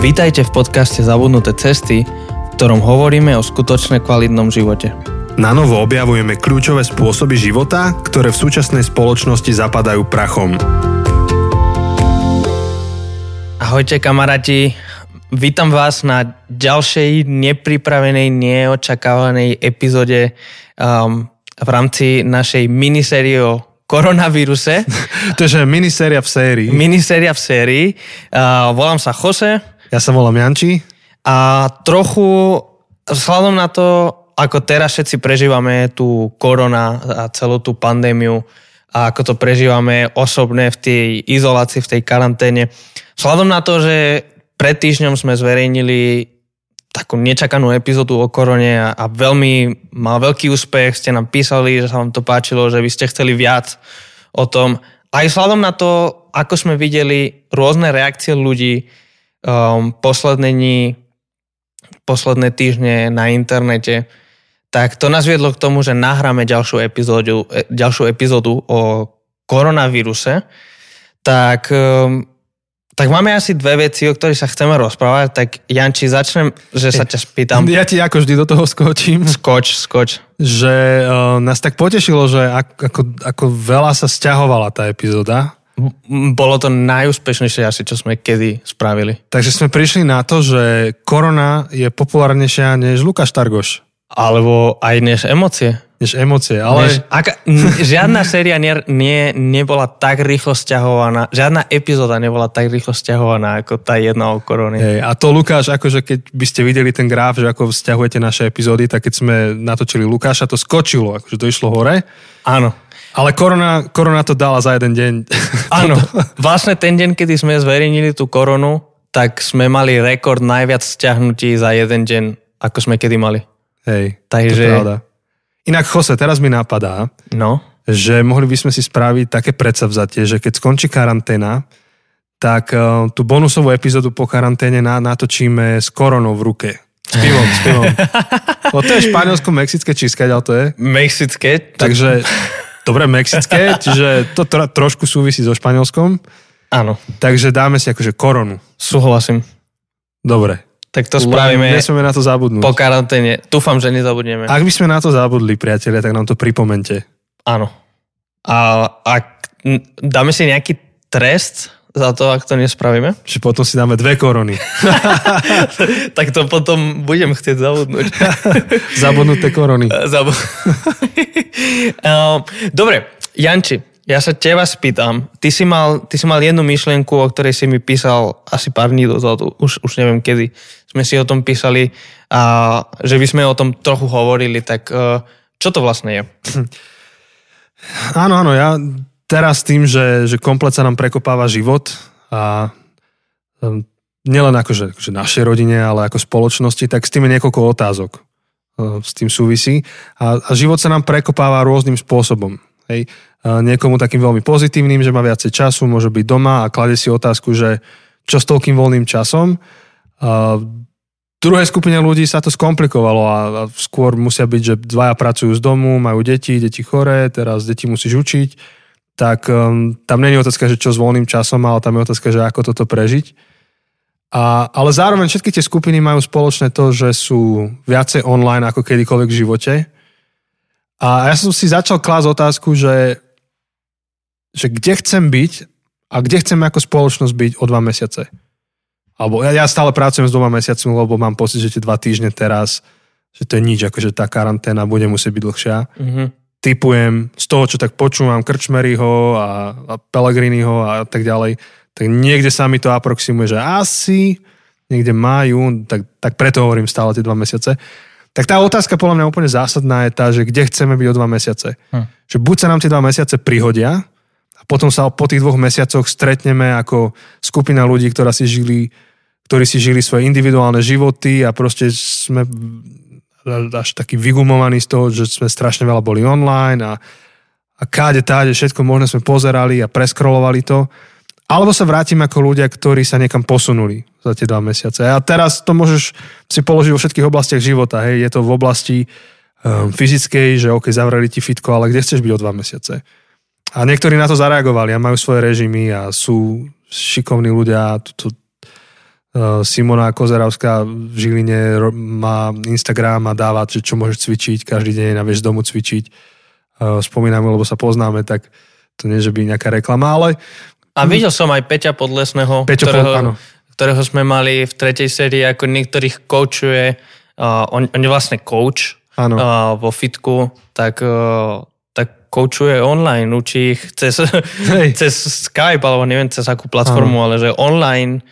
Vítajte v podcaste Zabudnuté cesty, v ktorom hovoríme o skutočne kvalitnom živote. Na novo objavujeme kľúčové spôsoby života, ktoré v súčasnej spoločnosti zapadajú prachom. Ahojte kamaráti, vítam vás na ďalšej nepripravenej, neočakávanej epizóde um, v rámci našej minisérie o koronavíruse. to je miniséria v sérii. Miniséria v sérii. Uh, volám sa Jose. Ja sa volám Janči. A trochu vzhľadom na to, ako teraz všetci prežívame tú korona a celú tú pandémiu a ako to prežívame osobne v tej izolácii, v tej karanténe. Vzhľadom na to, že pred týždňom sme zverejnili takú nečakanú epizódu o korone a, a veľmi mal veľký úspech, ste nám písali, že sa vám to páčilo, že by ste chceli viac o tom. Aj vzhľadom na to, ako sme videli rôzne reakcie ľudí um, posledné dní, posledné týždne na internete, tak to nás viedlo k tomu, že nahráme ďalšiu epizódu, e, ďalšiu epizódu o koronavíruse. Tak um, tak máme asi dve veci, o ktorých sa chceme rozprávať. Tak Janči, začnem, že sa ťa spýtam. Ja ti ako vždy do toho skočím. Skoč, skoč. Že uh, nás tak potešilo, že ako, ako veľa sa stiahovala tá epizóda. Bolo to najúspešnejšie asi, čo sme kedy spravili. Takže sme prišli na to, že korona je populárnejšia než Lukáš Targoš. Alebo aj než emócie než emócie. Ale... Než, ak, žiadna séria nie, nie, nebola tak rýchlo stiahovaná, žiadna epizóda nebola tak rýchlo stiahovaná ako tá jedna o korone. Hej, a to Lukáš, akože keď by ste videli ten graf, že ako stiahujete naše epizódy, tak keď sme natočili Lukáša, to skočilo, akože to išlo hore. Áno. Ale korona, korona to dala za jeden deň. Áno, vlastne ten deň, kedy sme zverejnili tú koronu, tak sme mali rekord najviac stiahnutí za jeden deň, ako sme kedy mali. Hej, Takže, to je pravda. Inak, Jose, teraz mi napadá, no? že mohli by sme si spraviť také predsavzatie, že keď skončí karanténa, tak uh, tú bonusovú epizódu po karanténe natočíme s koronou v ruke. S pivom, s pivom. to je španielsko-mexické, či skáďal to je? Mexické. Takže, dobre, mexické, čiže to tro, trošku súvisí so španielskom. Áno. Takže dáme si akože koronu. Súhlasím. Dobre, tak to spravíme. Nesmieme na to zabudnúť. Po karanténe. Dúfam, že nezabudneme. Ak by sme na to zabudli, priatelia, tak nám to pripomente. Áno. A ak dáme si nejaký trest za to, ak to nespravíme? Či potom si dáme dve korony. tak to potom budem chcieť zabudnúť. Zabudnuté korony. Zabu... Dobre, Janči, ja sa teba spýtam, ty si, mal, ty si mal jednu myšlienku, o ktorej si mi písal asi pár dní dozadu, už, už neviem kedy sme si o tom písali a že by sme o tom trochu hovorili, tak uh, čo to vlastne je? Áno, áno, ja teraz tým, že, že komplet sa nám prekopáva život a nielen akože, akože našej rodine, ale ako spoločnosti, tak s tým je niekoľko otázok uh, s tým súvisí a, a život sa nám prekopáva rôznym spôsobom. Hej niekomu takým veľmi pozitívnym, že má viacej času, môže byť doma a klade si otázku, že čo s toľkým voľným časom. A druhej skupine ľudí sa to skomplikovalo a skôr musia byť, že dvaja pracujú z domu, majú deti, deti choré, teraz deti musíš učiť, tak um, tam není otázka, že čo s voľným časom, ale tam je otázka, že ako toto prežiť. A, ale zároveň všetky tie skupiny majú spoločné to, že sú viacej online ako kedykoľvek v živote. A ja som si začal klásť otázku, že že kde chcem byť a kde chcem ako spoločnosť byť o dva mesiace. Alebo ja, ja stále pracujem s dvoma mesiacmi, lebo mám pocit, že tie dva týždne teraz, že to je nič, akože tá karanténa bude musieť byť dlhšia. Mm-hmm. Typujem z toho, čo tak počúvam Krčmeryho a, a Pellegriniho a tak ďalej, tak niekde sa mi to aproximuje, že asi niekde majú, tak, tak preto hovorím stále tie dva mesiace. Tak tá otázka podľa mňa úplne zásadná je tá, že kde chceme byť o dva mesiace. Hm. Že buď sa nám tie dva mesiace prihodia, potom sa po tých dvoch mesiacoch stretneme ako skupina ľudí, ktorá si žili, ktorí si žili svoje individuálne životy a proste sme až taký vygumovaní z toho, že sme strašne veľa boli online a, a káde, táde, všetko možné sme pozerali a preskrolovali to. Alebo sa vrátime ako ľudia, ktorí sa niekam posunuli za tie dva mesiace. A teraz to môžeš si položiť vo všetkých oblastiach života. Hej. Je to v oblasti um, fyzickej, že OK, zavreli ti fitko, ale kde chceš byť o dva mesiace? A niektorí na to zareagovali a majú svoje režimy a sú šikovní ľudia. Tu, tu, Simona Kozeravská v Žiline má Instagram a dáva, že čo môžeš cvičiť, každý deň a vieš domu cvičiť. Spomíname, lebo sa poznáme, tak to nie, že by nejaká reklama, ale... A videl som aj Peťa Podlesného, Peťo ktorého, pod, ktorého sme mali v tretej sérii, ako niektorých koučuje. Uh, on, on je vlastne coach uh, vo fitku, tak uh, koučuje online, učí ich cez, cez Skype, alebo neviem cez akú platformu, ano. ale že online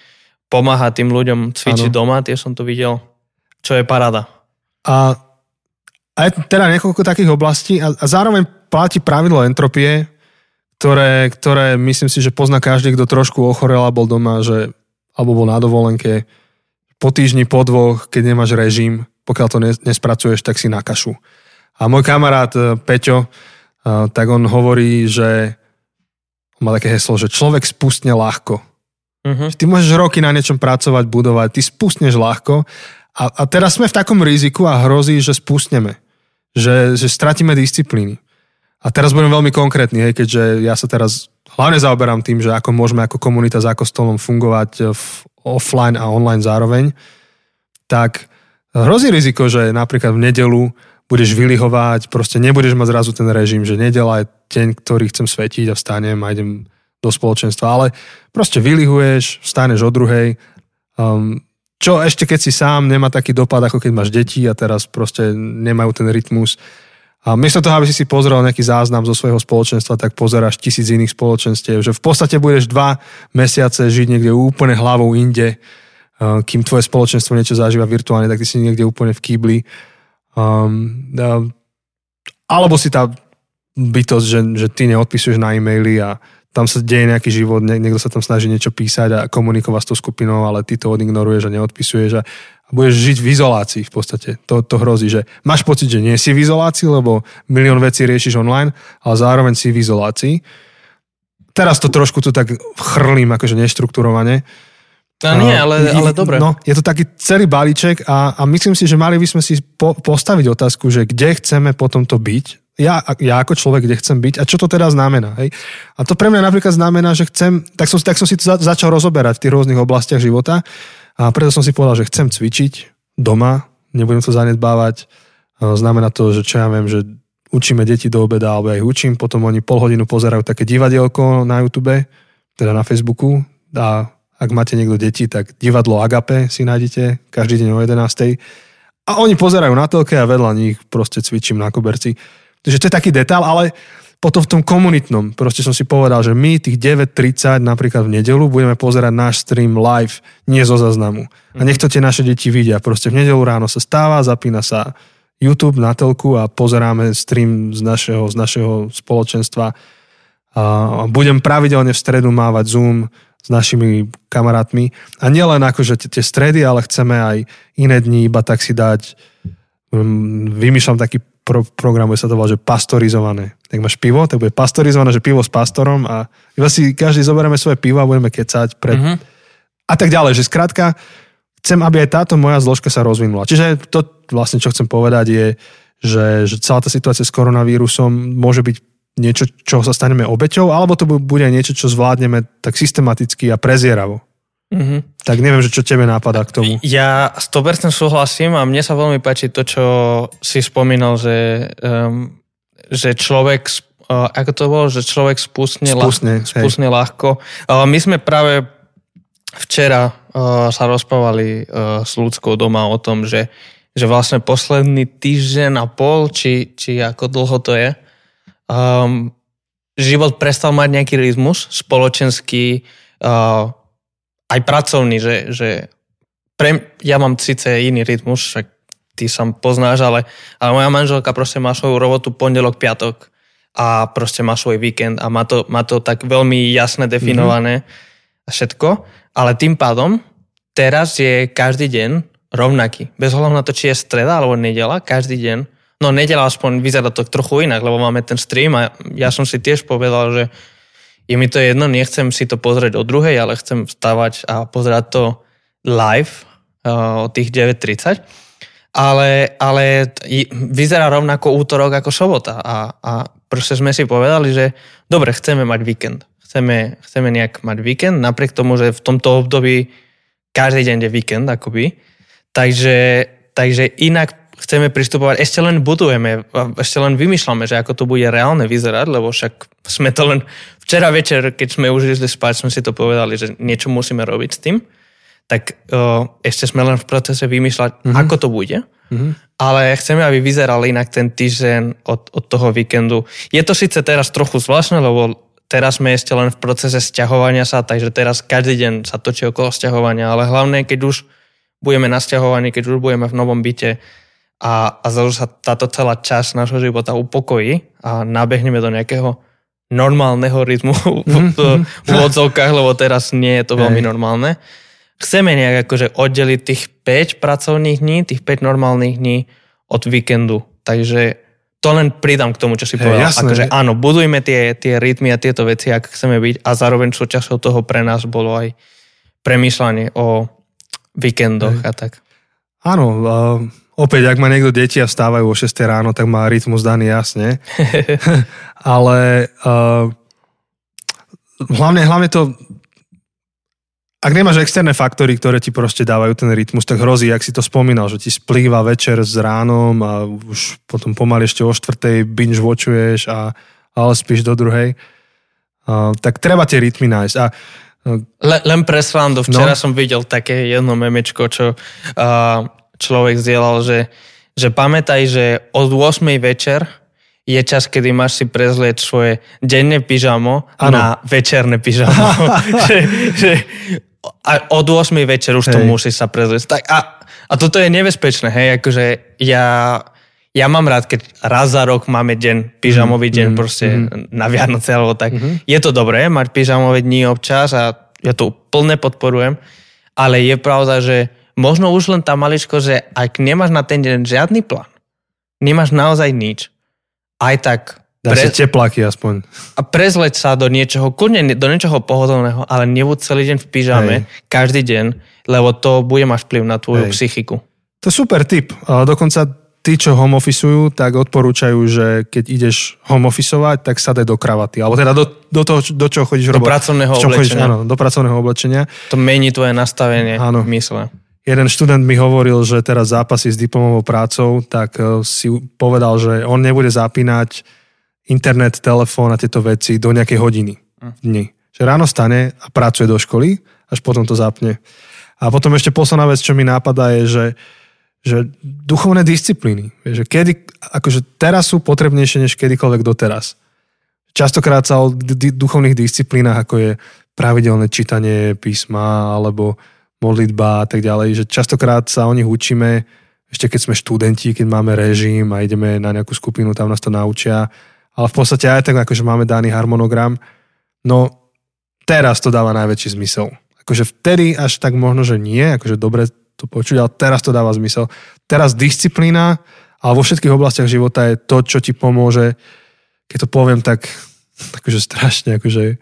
pomáha tým ľuďom cvičiť ano. doma, tie som to videl, čo je parada. A, a je teda niekoľko takých oblastí a, a zároveň platí pravidlo entropie, ktoré, ktoré myslím si, že pozná každý, kto trošku ochorel a bol doma, že, alebo bol na dovolenke, po týždni, po dvoch, keď nemáš režim, pokiaľ to nespracuješ, tak si na kašu. A môj kamarát eh, Peťo, tak on hovorí, že on má také heslo, že človek spustne ľahko. Uh-huh. Ty môžeš roky na niečom pracovať, budovať, ty spustneš ľahko a, a teraz sme v takom riziku a hrozí, že spustneme. Že, že stratíme disciplíny. A teraz budem veľmi konkrétny, hej, keďže ja sa teraz hlavne zaoberám tým, že ako môžeme ako komunita za kostolom fungovať v offline a online zároveň, tak hrozí riziko, že napríklad v nedelu budeš vylihovať, proste nebudeš mať zrazu ten režim, že nedela je deň, ktorý chcem svetiť a vstanem a idem do spoločenstva, ale proste vylihuješ, vstaneš o druhej, um, čo ešte keď si sám nemá taký dopad, ako keď máš deti a teraz proste nemajú ten rytmus. A miesto toho, aby si si pozrel nejaký záznam zo svojho spoločenstva, tak pozeráš tisíc iných spoločenstiev, že v podstate budeš dva mesiace žiť niekde úplne hlavou inde, uh, kým tvoje spoločenstvo niečo zažíva virtuálne, tak ty si niekde úplne v kýbli. Um, alebo si tá bytosť, že, že ty neodpisuješ na e-maily a tam sa deje nejaký život, nie, niekto sa tam snaží niečo písať a komunikovať s tou skupinou, ale ty to odignoruješ a neodpisuješ a, a budeš žiť v izolácii v podstate. To, to hrozí, že máš pocit, že nie si v izolácii, lebo milión vecí riešiš online, ale zároveň si v izolácii. Teraz to trošku tu tak chrlím akože neštrukturovane, a nie, ale, ale dobre. No, je to taký celý balíček a, a myslím si, že mali by sme si po, postaviť otázku, že kde chceme potom to byť, ja, ja ako človek, kde chcem byť a čo to teda znamená. Hej? A to pre mňa napríklad znamená, že chcem, tak som, tak som si to za, začal rozoberať v tých rôznych oblastiach života a preto som si povedal, že chcem cvičiť doma, nebudem to zanedbávať. Znamená to, že čo ja viem, že učíme deti do obeda, alebo ja ich učím, potom oni pol hodinu pozerajú také divadielko na YouTube, teda na Facebooku a ak máte niekto deti, tak divadlo Agape si nájdete každý deň o 11. A oni pozerajú na telke a vedľa nich proste cvičím na koberci. Takže to je taký detail, ale potom v tom komunitnom, proste som si povedal, že my tých 9.30 napríklad v nedelu budeme pozerať náš stream live, nie zo zaznamu. A nech to tie naše deti vidia. Proste v nedelu ráno sa stáva, zapína sa YouTube na telku a pozeráme stream z našeho, z našeho spoločenstva. A budem pravidelne v stredu mávať Zoom s našimi kamarátmi. A nielen akože tie stredy, ale chceme aj iné dni iba tak si dať. Um, vymýšľam taký pro, program, sa to že pastorizované. Tak máš pivo, tak bude pastorizované, že pivo s pastorom a iba si každý zoberieme svoje pivo a budeme kecať pred... Mm-hmm. A tak ďalej, že skrátka chcem, aby aj táto moja zložka sa rozvinula. Čiže to vlastne, čo chcem povedať je, že, že celá tá situácia s koronavírusom môže byť niečo, čo sa staneme obeťou, alebo to bude niečo, čo zvládneme tak systematicky a prezieravo. Mm-hmm. Tak neviem, že čo tebe nápada k tomu. Ja 100% súhlasím a mne sa veľmi páči to, čo si spomínal, že, um, že človek, uh, ako to bolo, že človek spustne, spustne, ľah, spustne ľahko. Uh, my sme práve včera uh, sa rozprávali uh, s ľudskou doma o tom, že, že vlastne posledný týždeň a pol, či, či ako dlho to je, um, život prestal mať nejaký rytmus spoločenský, uh, aj pracovný, že, že pre, ja mám síce iný rytmus, však ty sa poznáš, ale, ale moja manželka proste má svoju robotu pondelok, piatok a proste má svoj víkend a má to, má to tak veľmi jasne definované mm-hmm. a všetko, ale tým pádom teraz je každý deň rovnaký. Bez ohľadu na to, či je streda alebo nedela, každý deň No nedela aspoň vyzerá to trochu inak, lebo máme ten stream a ja som si tiež povedal, že je mi to jedno, nechcem si to pozrieť o druhej, ale chcem vstávať a pozerať to live uh, o tých 9.30. Ale, ale vyzerá rovnako útorok ako sobota a, a proste sme si povedali, že dobre, chceme mať víkend. Chceme, chceme nejak mať víkend, napriek tomu, že v tomto období každý deň je víkend akoby. Takže, takže inak chceme pristupovať, ešte len budujeme, ešte len vymýšľame, že ako to bude reálne vyzerať, lebo však sme to len včera večer, keď sme už išli spať, sme si to povedali, že niečo musíme robiť s tým. Tak uh, ešte sme len v procese vymýšľať, mm-hmm. ako to bude. Mm-hmm. Ale chceme, aby vyzeral inak ten týždeň od, od toho víkendu. Je to síce teraz trochu zvláštne, lebo teraz sme ešte len v procese sťahovania sa, takže teraz každý deň sa točí okolo sťahovania, ale hlavne, keď už budeme nasťahovaní, keď už budeme v novom byte a, a zrazu sa táto celá časť nášho života upokojí a nabehneme do nejakého normálneho rytmu v, v, v odzovkách, lebo teraz nie je to veľmi normálne chceme nejak akože oddeliť tých 5 pracovných dní, tých 5 normálnych dní od víkendu. Takže to len pridám k tomu, čo si povedal. Hey, akože áno, budujme tie, tie rytmy a tieto veci, ak chceme byť a zároveň súčasťou toho pre nás bolo aj premýšľanie o víkendoch hey. a tak. Áno, uh, opäť, ak má niekto deti a vstávajú o 6 ráno, tak má rytmus daný jasne. Ale uh, hlavne, hlavne to ak nemáš externé faktory, ktoré ti proste dávajú ten rytmus, tak hrozí, ak si to spomínal, že ti splýva večer s ránom a už potom pomaly ešte o štvrtej binge watchuješ a ale spíš do druhej. Uh, tak treba tie rytmy nájsť. A, uh, Le, len pre srandu, včera no? som videl také jedno memečko, čo uh, človek zdieľal, že, že pamätaj, že od 8 večer je čas, kedy máš si prezlieť svoje denné pyžamo ano. na večerné pyžamo. že, že a od 8 večer už hej. to musí sa prezliecť. Tak a, a toto je nebezpečné, hej, akože ja, ja mám rád, keď raz za rok máme deň, pyžamový deň mm, proste mm. na Vianoce alebo tak. Mm-hmm. Je to dobré mať pyžamové dní občas a ja to plne podporujem, ale je pravda, že možno už len tá maličko, že ak nemáš na ten deň žiadny plán, nemáš naozaj nič, aj tak Dá pre... si tepláky aspoň. A prezleť sa do niečoho, kľudne do niečoho pohodlného, ale nebud celý deň v pyžame, Hej. každý deň, lebo to bude mať vplyv na tvoju Hej. psychiku. To je super tip. Dokonca tí, čo home officeujú, tak odporúčajú, že keď ideš home officeovať, tak sadaj do kravaty. Alebo teda do, do toho, do čoho chodíš do robiť. Do pracovného oblečenia. Chodíš, áno, do pracovného oblečenia. To mení tvoje nastavenie áno. mysle jeden študent mi hovoril, že teraz zápasy s diplomovou prácou, tak e, si povedal, že on nebude zapínať internet, telefón a tieto veci do nejakej hodiny hm. dni. Že ráno stane a pracuje do školy, až potom to zapne. A potom ešte posledná vec, čo mi nápada je, že, že duchovné disciplíny. Že kedy, akože teraz sú potrebnejšie než kedykoľvek doteraz. Častokrát sa o duchovných disciplínach, ako je pravidelné čítanie písma alebo modlitba a tak ďalej, že častokrát sa o nich učíme ešte keď sme študenti, keď máme režim a ideme na nejakú skupinu, tam nás to naučia. Ale v podstate aj tak, akože máme daný harmonogram. No teraz to dáva najväčší zmysel. Akože vtedy až tak možno, že nie, akože dobre to počuť, ale teraz to dáva zmysel. Teraz disciplína, ale vo všetkých oblastiach života je to, čo ti pomôže, keď to poviem tak, akože strašne, akože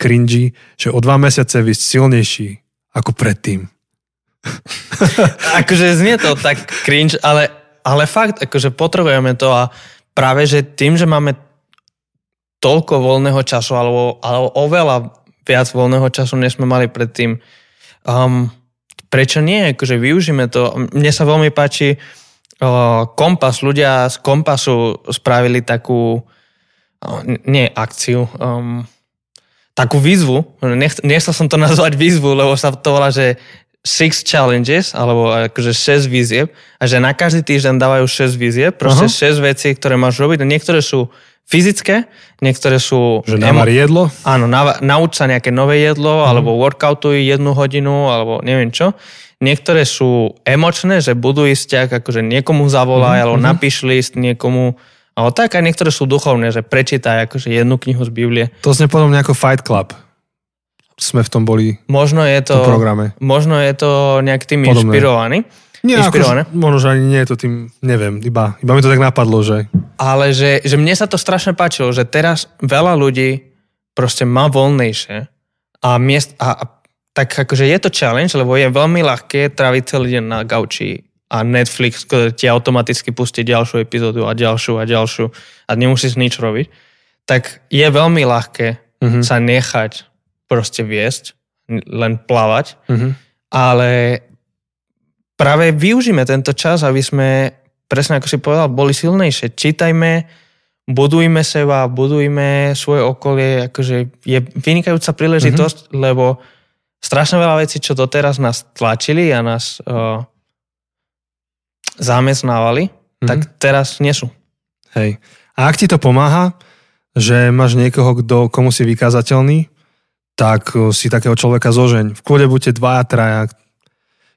cringy, že o dva mesiace vysť silnejší, ako predtým. akože znie to tak cringe, ale, ale fakt, akože potrebujeme to a práve, že tým, že máme toľko voľného času, alebo, alebo oveľa viac voľného času, než sme mali predtým, um, prečo nie? Akože využíme to. Mne sa veľmi páči uh, Kompas. Ľudia z Kompasu spravili takú, uh, nie akciu, um, takú výzvu, nech, nechcel som to nazvať výzvu, lebo sa to volá, že six challenges, alebo akože 6 výzieb a že na každý týždeň dávajú 6 výzieb, proste uh-huh. 6 vecí, ktoré máš robiť a niektoré sú fyzické, niektoré sú... Že navar jedlo? Áno, na, nauč sa nejaké nové jedlo, uh-huh. alebo workoutuj jednu hodinu, alebo neviem čo. Niektoré sú emočné, že buduj vzťah, akože niekomu zavolaj, uh-huh. alebo napíš list niekomu, ale tak aj niektoré sú duchovné, že prečítaj akože jednu knihu z Biblie. To znie potom ako Fight Club. Sme v tom boli možno je to, v programe. Možno je to nejak tým Podobné. inšpirovaný. Nie, inšpirované. Akože, možno, že ani nie je to tým, neviem, iba, iba mi to tak napadlo, že... Ale že, že mne sa to strašne páčilo, že teraz veľa ľudí proste má voľnejšie a, miest, a, a tak akože je to challenge, lebo je veľmi ľahké tráviť celý deň na gauči a Netflix, ktorý ti automaticky pustí ďalšiu epizódu a ďalšiu a ďalšiu a nemusíš nič robiť, tak je veľmi ľahké mm-hmm. sa nechať proste viesť, len plávať. Mm-hmm. ale práve využíme tento čas, aby sme, presne ako si povedal, boli silnejšie. Čítajme, budujme seba, budujme svoje okolie, akože je vynikajúca príležitosť, mm-hmm. lebo strašne veľa vecí, čo doteraz nás tlačili a nás uh, zamestnávali, mm-hmm. tak teraz nie sú. Hej. A ak ti to pomáha, že máš niekoho, kdo, komu si vykázateľný, tak si takého človeka zožeň. V kľude buďte dvaja, traja.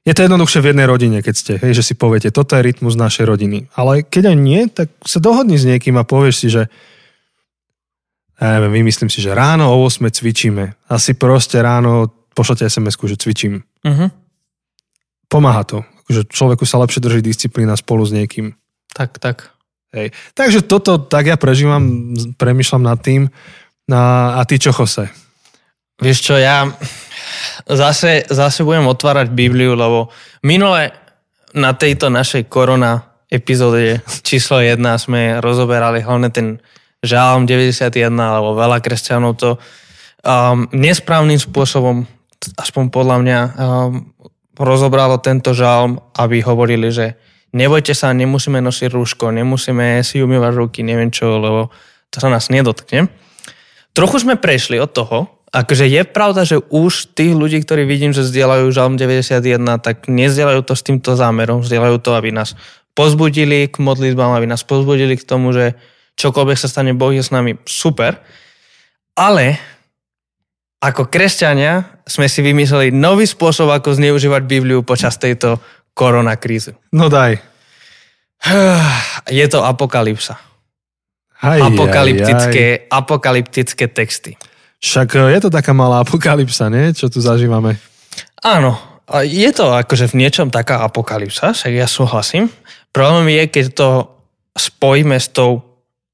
Je to jednoduchšie v jednej rodine, keď ste, hej, že si poviete, toto je rytmus našej rodiny. Ale keď aj nie, tak sa dohodni s niekým a povieš si, že ja neviem, vymyslím si, že ráno o 8 cvičíme. Asi proste ráno pošlete sms že cvičím. Uh-huh. Pomáha to. Že človeku sa lepšie drží disciplína spolu s niekým. Tak, tak. Hej. Takže toto tak ja prežívam, premyšľam nad tým. A, a ty čo, Jose? Vieš čo, ja zase, zase budem otvárať Bibliu, lebo minule na tejto našej korona epizóde číslo 1 sme rozoberali hlavne ten žálom 91, alebo veľa kresťanov to um, nesprávnym spôsobom, aspoň podľa mňa, um, rozobralo tento žálom, aby hovorili, že nebojte sa, nemusíme nosiť rúško, nemusíme si umývať ruky, neviem čo, lebo to sa nás nedotkne. Trochu sme prešli od toho, Akože je pravda, že už tých ľudí, ktorí vidím, že zdieľajú Žalm 91, tak nezdieľajú to s týmto zámerom, zdieľajú to, aby nás pozbudili k modlitbám, aby nás pozbudili k tomu, že čokoľvek sa stane, Boh je s nami super. Ale ako kresťania sme si vymysleli nový spôsob, ako zneužívať Bibliu počas tejto koronakrízy. No daj. Je to apokalypsa. Aj, apokalyptické, aj, aj. apokalyptické texty. Však e, je to taká malá apokalypsa, nie? Čo tu zažívame. Áno, je to akože v niečom taká apokalypsa, však ja súhlasím. Problém je, keď to spojíme s tou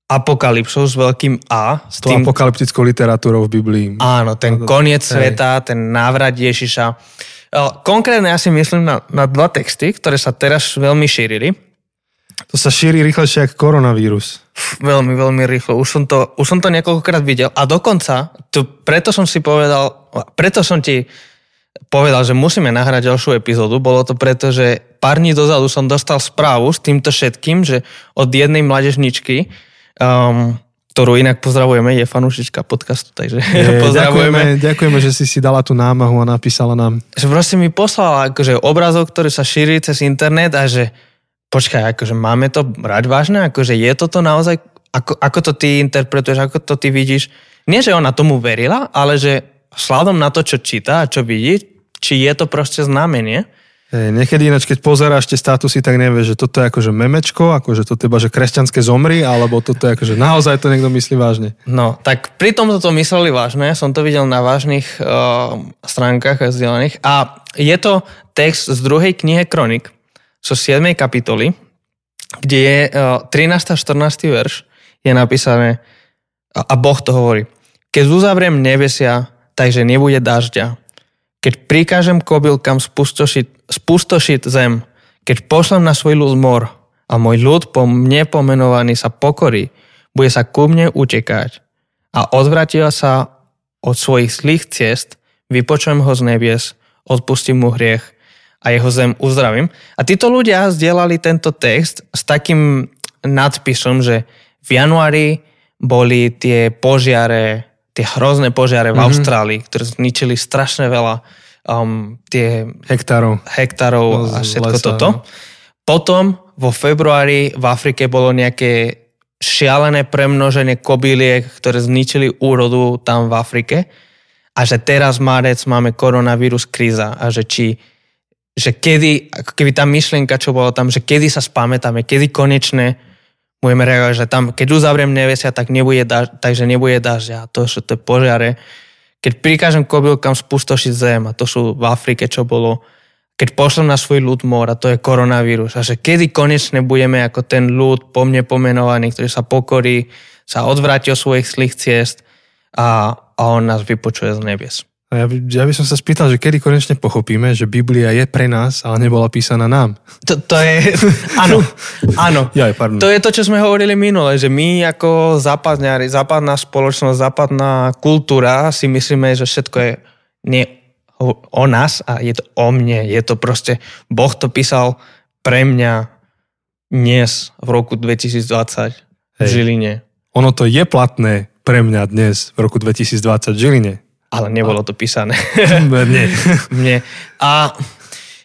apokalypsou s veľkým A. S tým apokalyptickou literatúrou v Biblii. Áno, ten koniec sveta, ten návrat Ježiša. E, konkrétne ja si myslím na, na dva texty, ktoré sa teraz veľmi šírili. To sa šíri rýchlejšie ako koronavírus. Veľmi, veľmi rýchlo. Už som to, už som to niekoľkokrát videl. A dokonca, to, preto som si povedal, preto som ti povedal, že musíme nahrať ďalšiu epizódu. Bolo to preto, že pár dní dozadu som dostal správu s týmto všetkým, že od jednej mladežničky, um, ktorú inak pozdravujeme, je fanúšička podcastu, takže je, pozdravujeme. Ďakujeme, ďakujeme, že si si dala tú námahu a napísala nám. Že proste mi poslala akože obrazok, ktorý sa šíri cez internet a že počkaj, akože máme to brať vážne? Akože je toto naozaj, ako, ako to ty interpretuješ, ako to ty vidíš? Nie, že ona tomu verila, ale že sladom na to, čo číta a čo vidí, či je to proste znamenie. Hey, niekedy ináč, keď pozeráš tie statusy, tak nevieš, že toto je akože memečko, akože toto je že kresťanské zomri, alebo toto je akože naozaj to niekto myslí vážne. No, tak pri tom to mysleli vážne, som to videl na vážnych uh, stránkach a zdieľaných. A je to text z druhej knihe Kronik, zo 7. kapitoly, kde je 13. a 14. verš, je napísané, a Boh to hovorí, keď uzavriem nebesia, takže nebude dažďa. Keď prikážem kobylkám spustošiť, spustošiť zem, keď pošlem na svoj ľud mor a môj ľud po mne pomenovaný sa pokorí, bude sa ku mne utekať a odvratil sa od svojich zlých ciest, vypočujem ho z nebies, odpustím mu hriech a jeho zem uzdravím. A títo ľudia zdieľali tento text s takým nadpisom, že v januári boli tie požiare, tie hrozné požiare v mm-hmm. Austrálii, ktoré zničili strašne veľa um, tie hektárov, hektárov no, a všetko lesa, toto. No. Potom vo februári v Afrike bolo nejaké šialené premnoženie kobíliek, ktoré zničili úrodu tam v Afrike a že teraz marec máme koronavírus kríza a že či že kedy, ako keby tá myšlienka, čo bola tam, že kedy sa spamätáme, kedy konečne budeme reagovať, že tam, keď uzavriem nevesia, tak nebude daž, takže nebude dažď a to sú tie požiare. Keď prikážem kobylkám spustošiť zem a to sú v Afrike, čo bolo, keď pošlem na svoj ľud mor a to je koronavírus a že kedy konečne budeme ako ten ľud po mne pomenovaný, ktorý sa pokorí, sa odvráti od svojich zlých ciest a, a on nás vypočuje z nebies. A ja, by, ja by som sa spýtal, že kedy konečne pochopíme, že Biblia je pre nás, ale nebola písaná nám. To, to je, áno, áno. Ja, pardon. To je to, čo sme hovorili minule, že my ako západňári, západná spoločnosť, západná kultúra si myslíme, že všetko je nie, o nás a je to o mne. Je to proste, Boh to písal pre mňa dnes v roku 2020 v Hej. Žiline. Ono to je platné pre mňa dnes v roku 2020 v Žiline. Ale nebolo to písané. Nie. mne. A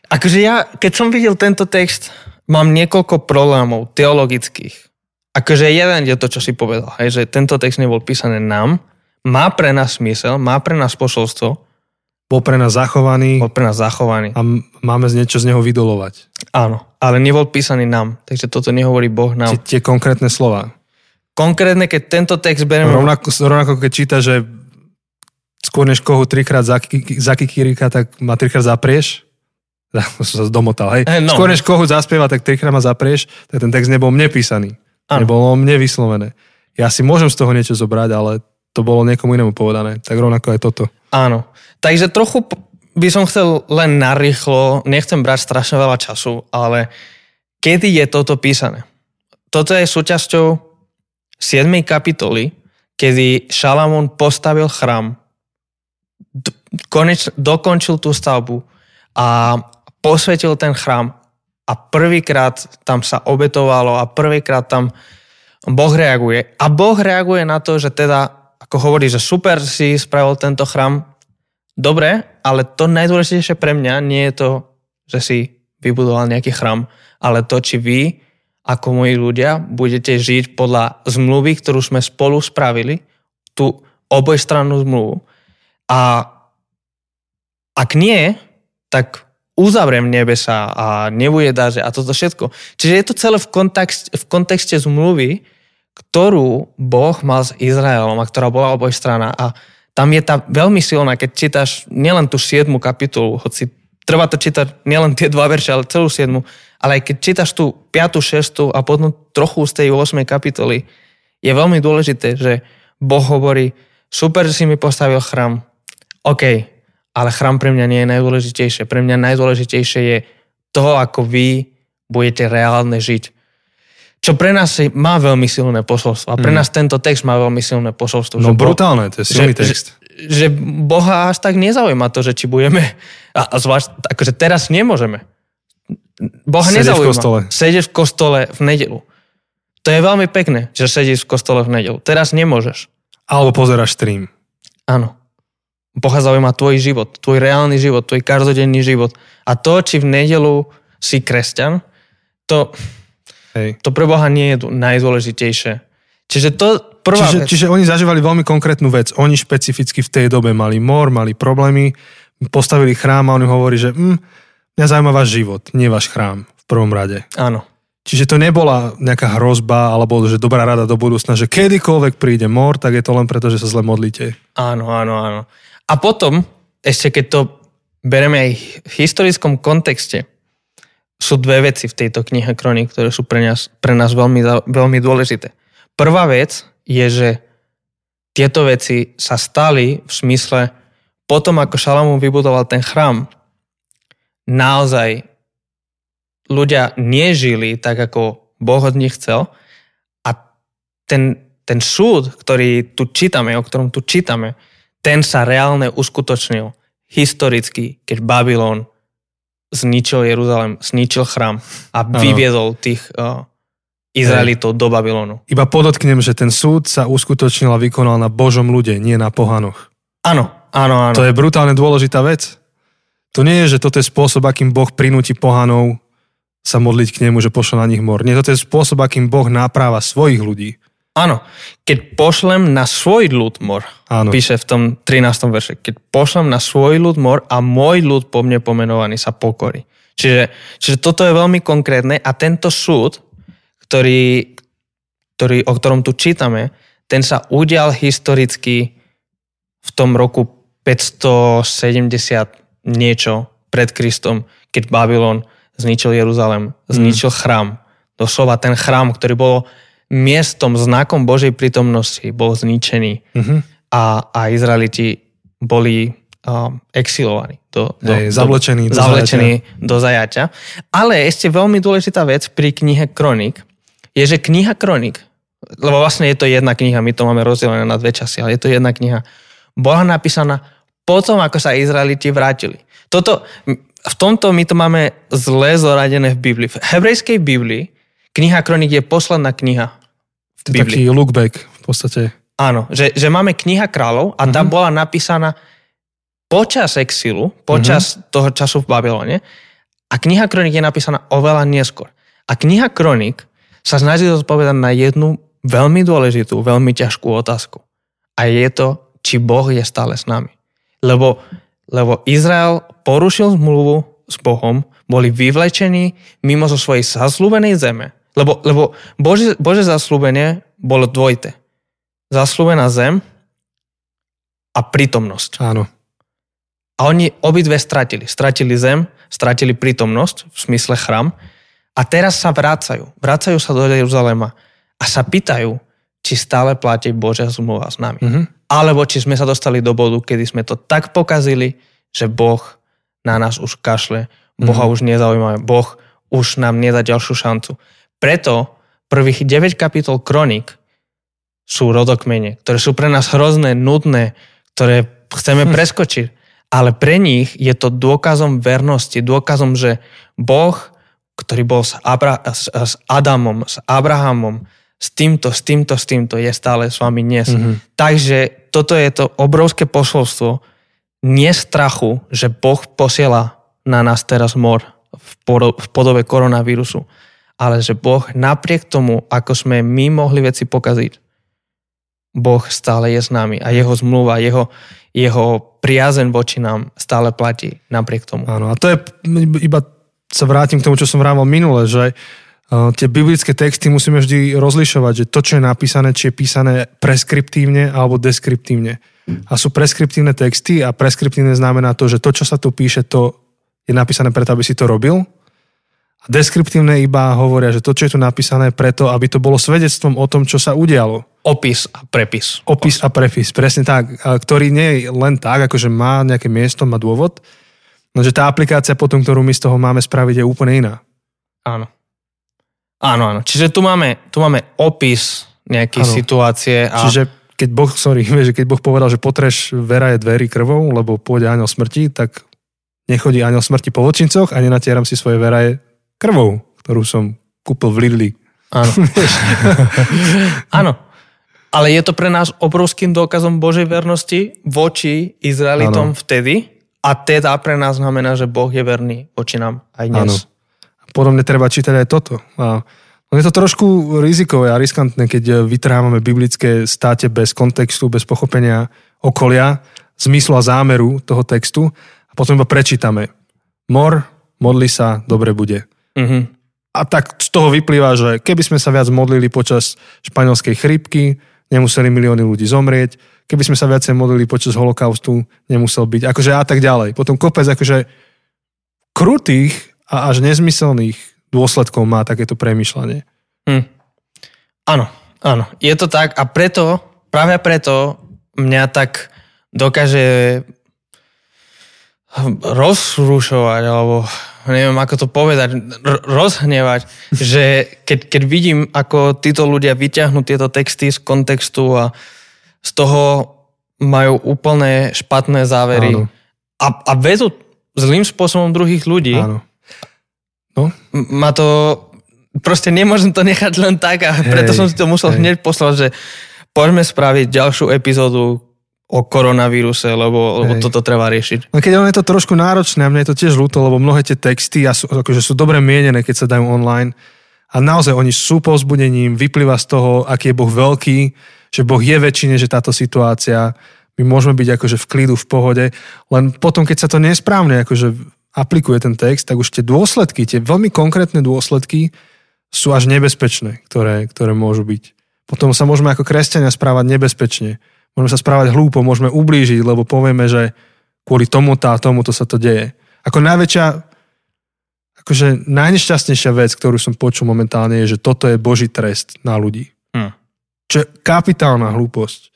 akože ja, keď som videl tento text, mám niekoľko problémov teologických. Akože jeden je to, čo si povedal, hej, že tento text nebol písaný nám, má pre nás smysel, má pre nás posolstvo, Bol pre nás zachovaný bol pre nás zachovaný. a máme z niečo z neho vydolovať. Áno, ale nebol písaný nám, takže toto nehovorí Boh nám. Tie, tie konkrétne slova. Konkrétne, keď tento text bereme... Rovnako, rovnako keď číta, že skôr než kohu trikrát zakikirika, tak ma trikrát zaprieš. Ja som sa domotal, hej. Eh, no. Skôr než kohu zaspieva, tak trikrát ma zaprieš, tak ten text nebol mne písaný. Áno. Nebolo mne vyslovené. Ja si môžem z toho niečo zobrať, ale to bolo niekomu inému povedané. Tak rovnako aj toto. Áno. Takže trochu by som chcel len narýchlo, nechcem brať strašne veľa času, ale kedy je toto písané? Toto je súčasťou 7. kapitoly, kedy Šalamún postavil chrám, koneč, dokončil tú stavbu a posvetil ten chrám a prvýkrát tam sa obetovalo a prvýkrát tam Boh reaguje. A Boh reaguje na to, že teda, ako hovorí, že super si spravil tento chrám, dobre, ale to najdôležitejšie pre mňa nie je to, že si vybudoval nejaký chrám, ale to, či vy, ako moji ľudia, budete žiť podľa zmluvy, ktorú sme spolu spravili, tú obojstrannú zmluvu. A ak nie, tak uzavriem nebesa a nebude daže a toto všetko. Čiže je to celé v, kontext, v kontexte zmluvy, ktorú Boh mal s Izraelom a ktorá bola obojstrana a tam je tá veľmi silná, keď čítaš nielen tú 7. kapitolu, hoci treba to čítať nielen tie dva verše, ale celú 7. Ale aj keď čítaš tú 5., 6. a potom trochu z tej 8. kapitoly, je veľmi dôležité, že Boh hovorí, super, že si mi postavil chrám, OK, ale chrám pre mňa nie je najdôležitejšie. Pre mňa najdôležitejšie je to, ako vy budete reálne žiť. Čo pre nás má veľmi silné posolstvo. A pre Mm. nás tento text má veľmi silné posolstvo. No že brutálne, to je silný že, text. Že, že Boha až tak nezaujíma to, že či budeme, a, zvlášť, akože teraz nemôžeme. Boha Sedieť v nezaujíma. kostole. Sedieť v kostole v nedelu. To je veľmi pekné, že sedíš v kostole v nedelu. Teraz nemôžeš. Alebo pozeráš stream. Áno. Boha zaujíma tvoj život, tvoj reálny život, tvoj každodenný život. A to, či v nedelu si kresťan, to, Hej. to pre Boha nie je najdôležitejšie. Čiže to prvá Čiže, vec. čiže oni zažívali veľmi konkrétnu vec. Oni špecificky v tej dobe mali mor, mali problémy, postavili chrám a on im hovorí, že hm, mňa zaujíma váš život, nie váš chrám v prvom rade. Áno. Čiže to nebola nejaká hrozba alebo že dobrá rada do budúcna, že kedykoľvek príde mor, tak je to len preto, že sa zle modlíte. Áno, áno, áno. A potom, ešte keď to bereme aj v historickom kontexte, sú dve veci v tejto knihe Kronik, ktoré sú pre nás, pre nás veľmi, veľmi dôležité. Prvá vec je, že tieto veci sa stali v smysle potom, ako Šalamún vybudoval ten chrám, naozaj ľudia nežili tak, ako Boh od nich chcel a ten, ten súd, ktorý tu čítame, o ktorom tu čítame, ten sa reálne uskutočnil historicky, keď Babylon zničil Jeruzalem, zničil chrám a vyviedol tých uh, Izraelitov do Babylonu. Iba podotknem, že ten súd sa uskutočnil a vykonal na Božom ľude, nie na pohanoch. Áno, áno, áno. To je brutálne dôležitá vec. To nie je, že toto je spôsob, akým Boh prinúti pohanov sa modliť k nemu, že pošle na nich mor. Nie, toto je spôsob, akým Boh nápráva svojich ľudí. Áno, keď pošlem na svoj ľud mor, Áno. píše v tom 13. verše, keď pošlem na svoj ľud mor a môj ľud po mne pomenovaný sa pokorí. Čiže, čiže toto je veľmi konkrétne a tento súd, ktorý, ktorý, o ktorom tu čítame, ten sa udial historicky v tom roku 570 niečo pred Kristom, keď Babylon zničil Jeruzalem, zničil chrám. Doslova ten chrám, ktorý bol miestom, znakom Božej prítomnosti, bol zničený Mhm. a, a Izraeliti boli um, exilovaní. Do, do, Hej, zavlečení do zavlečení do zajaťa. Ale ešte veľmi dôležitá vec pri knihe Kronik je, že kniha Kronik, lebo vlastne je to jedna kniha, my to máme rozdelené na dve časy, ale je to jedna kniha, bola napísaná potom, ako sa Izraeliti vrátili. Toto, v tomto my to máme zle zoradené v Biblii. V hebrejskej Biblii kniha Kronik je posledná kniha To je Biblii. taký look back v podstate. Áno, že, že máme kniha kráľov a tá Mhm. bola napísaná počas exilu, počas toho času v Babylone a kniha Kronik je napísaná oveľa neskôr. A kniha Kronik sa snaží zodpovedať na jednu veľmi dôležitú, veľmi ťažkú otázku. A je to, či Boh je stále s nami. Lebo, lebo Izrael porušil zmluvu s Bohom, boli vyvlečení mimo zo svojej zaslúbenej zeme. Lebo, lebo Bože, Bože zaslúbenie bolo dvojité. Zaslúbená zem a prítomnosť. Áno. A oni obidve stratili. Stratili zem, stratili prítomnosť, v smysle chrám. A teraz sa vrácajú. Vrácajú sa do Jeruzalema a sa pýtajú, či stále platí Božia zmluva s nami. Mhm. Alebo či sme sa dostali do bodu, kedy sme to tak pokazili, že Boh na nás už kašle, Boha Mhm. už nezaujíma, Boh už nám nedá ďalšiu šancu. Preto prvých 9 kapitol kronik sú rodokmene, ktoré sú pre nás hrozné, nudné, ktoré chceme Hm. preskočiť. Ale pre nich je to dôkazom vernosti, dôkazom, že Boh, ktorý bol s, Abra- s, s Adamom, s Abrahamom, s týmto, s týmto, s týmto, je stále s vami dnes. Mhm. Takže toto je to obrovské posolstvo nie strachu, že Boh posiela na nás teraz mor v, v podobe koronavírusu, ale že Boh napriek tomu, ako sme my mohli veci pokaziť, Boh stále je s nami a jeho zmluva, jeho, jeho priazen voči nám stále platí napriek tomu. Áno, a to je, iba sa vrátim k tomu, čo som vrával minule, že uh, tie biblické texty musíme vždy rozlišovať, že to, čo je napísané, či je písané preskriptívne alebo deskriptívne. A sú preskriptívne texty a preskriptívne znamená to, že to, čo sa tu píše, to je napísané preto, aby si to robil. A deskriptívne iba hovoria, že to, čo je tu napísané, preto, aby to bolo svedectvom o tom, čo sa udialo. Opis a prepis. Opis a prepis, presne tak, ktorý nie je len tak, akože má nejaké miesto, má dôvod, no že tá aplikácia potom, ktorú my z toho máme spraviť, je úplne iná. Áno. Áno, áno. Čiže tu máme, tu máme opis nejakej Áno. situácie. A... Čiže keď Boh, sorry, vieš, keď Boh povedal, že potreš veraje dverí krvou, lebo pôjde aniel smrti, tak nechodí aniel smrti po vočincoch a nenatieram si svoje veraje krvou, ktorú som kúpil v Lidli. Áno. Áno. Ale je to pre nás obrovským dôkazom Božej vernosti voči Izraelitom Áno. vtedy a teda pre nás znamená, že Boh je verný voči nám aj dnes. Áno. Podobne treba čítať aj toto. A je to trošku rizikové a riskantné, keď vytrhávame biblické státe bez kontextu, bez pochopenia okolia, zmyslu a zámeru toho textu a potom iba prečítame. Mor, modli sa, dobre bude. Mhm. A tak z toho vyplýva, že keby sme sa viac modlili počas španielskej chrípky, nemuseli milióny ľudí zomrieť, keby sme sa viacej modlili počas holokaustu, nemusel byť, akože a tak ďalej. Potom kopec akože krutých a až nezmyselných dôsledkov má takéto premyšľanie. Hm. Áno, áno. Je to tak a preto, práve preto mňa tak dokáže rozrušovať, alebo neviem ako to povedať, r- rozhnevať, že keď, keď vidím, ako títo ľudia vyťahnú tieto texty z kontextu a z toho majú úplne špatné závery Áno. a, a vedú zlým spôsobom druhých ľudí, Áno. No, ma to... Proste nemôžem to nechať len tak a preto Hej, som si to musel hej. hneď poslať, že poďme spraviť ďalšiu epizódu o koronavíruse, lebo, lebo Hej. toto treba riešiť. No keď ono je to trošku náročné, a mne je to tiež ľúto, lebo mnohé tie texty a sú, akože sú dobre mienené, keď sa dajú online a naozaj oni sú povzbudením, vyplýva z toho, aký je Boh veľký, že Boh je väčšine, že táto situácia, my môžeme byť akože v klidu, v pohode, len potom, keď sa to nesprávne akože aplikuje ten text, tak už tie dôsledky, tie veľmi konkrétne dôsledky sú až nebezpečné, ktoré, ktoré môžu byť. Potom sa môžeme ako kresťania správať nebezpečne. Môžeme sa správať hlúpo, môžeme ublížiť, lebo povieme, že kvôli tomuto a tomuto sa to deje. Ako najväčšia, akože najnešťastnejšia vec, ktorú som počul momentálne, je, že toto je Boží trest na ľudí. Hm. Čo je kapitálna hlúposť.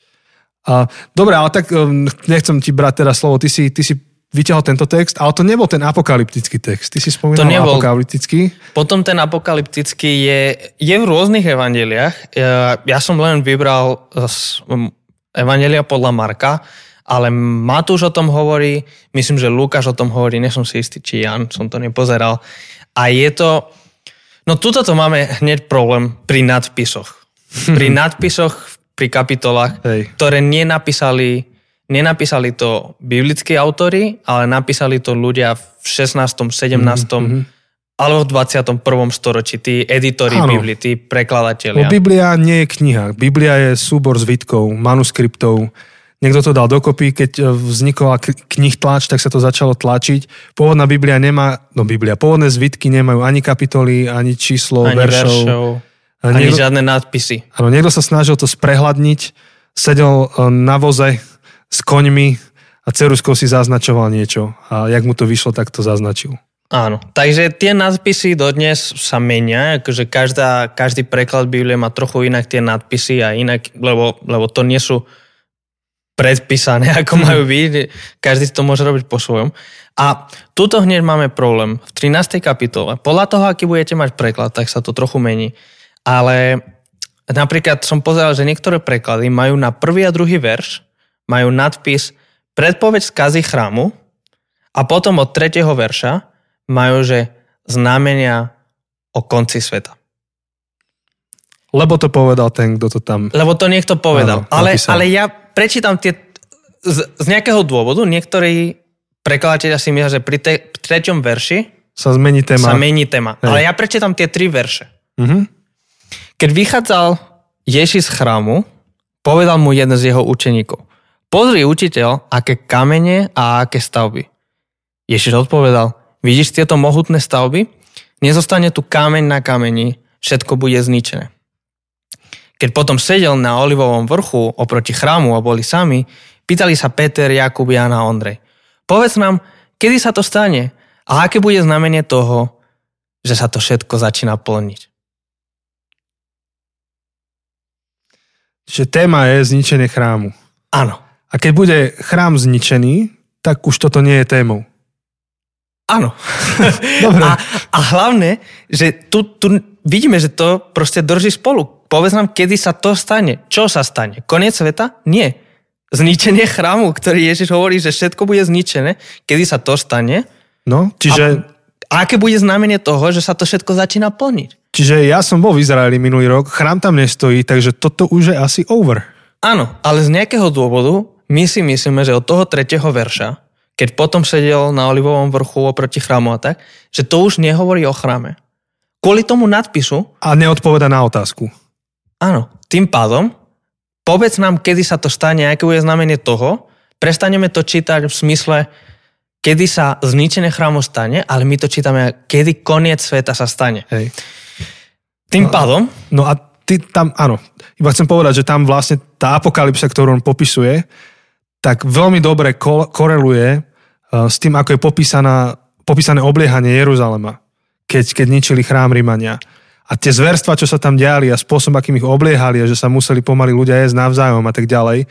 A, dobre, ale tak um, nechcem ti brať teraz slovo. Ty si, ty si vyťahol tento text, ale to nebol ten apokalyptický text. Ty si spomínal To nebol. apokalyptický. Potom ten apokalyptický je, je v rôznych evaneliách. Ja, ja som len vybral evangelia podľa Marka ale Matúš o tom hovorí, myslím, že Lukáš o tom hovorí, nesom si istý, či Jan, som to nepozeral. A je to, no tuto to máme hneď problém pri nadpisoch. Pri nadpisoch, pri kapitolách, Hej. ktoré nenapísali, nenapísali to biblickí autory, ale napísali to ľudia v 16., 17., mm-hmm. Alebo v 21. storočí, tí editori Áno. Biblii, tí prekladatelia. Biblia nie je kniha. Biblia je súbor zvitkov, manuskriptov. Niekto to dal dokopy, keď e, vznikla knih tlač, tak sa to začalo tlačiť. Pôvodná Biblia nemá, no Biblia, pôvodné zvitky nemajú ani kapitoly, ani číslo ani veršov. veršov, ani niekto, žiadne nadpisy. áno, niekto sa snažil to sprehľadniť, sedel e, na voze s koňmi a ceruskou si zaznačoval niečo. A jak mu to vyšlo, tak to zaznačil. Áno, takže tie nadpisy dodnes sa menia, akože každá, každý preklad Biblie má trochu inak tie nadpisy a inak, lebo, lebo to nie sú predpísané, ako majú byť. Každý to môže robiť po svojom. A tuto hneď máme problém. V 13. kapitole, podľa toho, aký budete mať preklad, tak sa to trochu mení. Ale napríklad som pozeral, že niektoré preklady majú na prvý a druhý verš, majú nadpis predpoveď skazy chrámu a potom od tretieho verša majú, že znamenia o konci sveta. Lebo to povedal ten, kto to tam... Lebo to niekto povedal. Áno, ale, ale ja prečítam tie... Z, z nejakého dôvodu niektorí prekladatelia si myslia, že pri, te, treťom verši Sa zmení téma. sa mení téma. Hej. Ale ja prečítam tie tri verše. Mhm. Keď vychádzal Ježiš z chrámu, povedal mu jeden z jeho učeníkov. Pozri, učiteľ, aké kamene a aké stavby. Ježiš odpovedal, vidíš tieto mohutné stavby? Nezostane tu kameň na kameni, všetko bude zničené. Keď potom sedel na Olivovom vrchu oproti chrámu a boli sami, pýtali sa Peter, Jakub, Jan a Ondrej. Povedz nám, kedy sa to stane a aké bude znamenie toho, že sa to všetko začína plniť. Že téma je zničenie chrámu. Áno, A keď bude chrám zničený, tak už toto nie je témou. Áno. Dobre. A, a hlavne, že tu, tu vidíme, že to proste drží spolu. Povedz nám, kedy sa to stane. Čo sa stane? Koniec sveta? Nie. Zničenie chrámu, ktorý Ježiš hovorí, že všetko bude zničené. Kedy sa to stane? No, čiže, A aké bude znamenie toho, že sa to všetko začína plniť? čiže ja som bol v Izraeli minulý rok, chrám tam nestojí, takže toto už je asi over. Áno, ale z nejakého dôvodu my si myslíme, že od toho tretieho verša, keď potom sedel na Olivovom vrchu oproti chrámu a tak, že to už nehovorí o chráme. Kvôli tomu nadpisu, A neodpoveda na otázku. áno, tým pádom, povedz nám, kedy sa to stane, aké bude znamenie toho, prestaneme to čítať v smysle, kedy sa zničenie chrámu stane, ale my to čítame, kedy koniec sveta sa stane. Hej. Tým pádom, No a ty tam, áno, iba chcem povedať, že tam vlastne tá apokalypsa, ktorú on popisuje, tak veľmi dobre ko- koreluje uh, s tým, ako je popísaná, popísané obliehanie Jeruzalema, keď, keď ničili chrám Rímania. A tie zverstva, čo sa tam diali a spôsob, akým ich obliehali a že sa museli pomaly ľudia jesť navzájom a tak ďalej.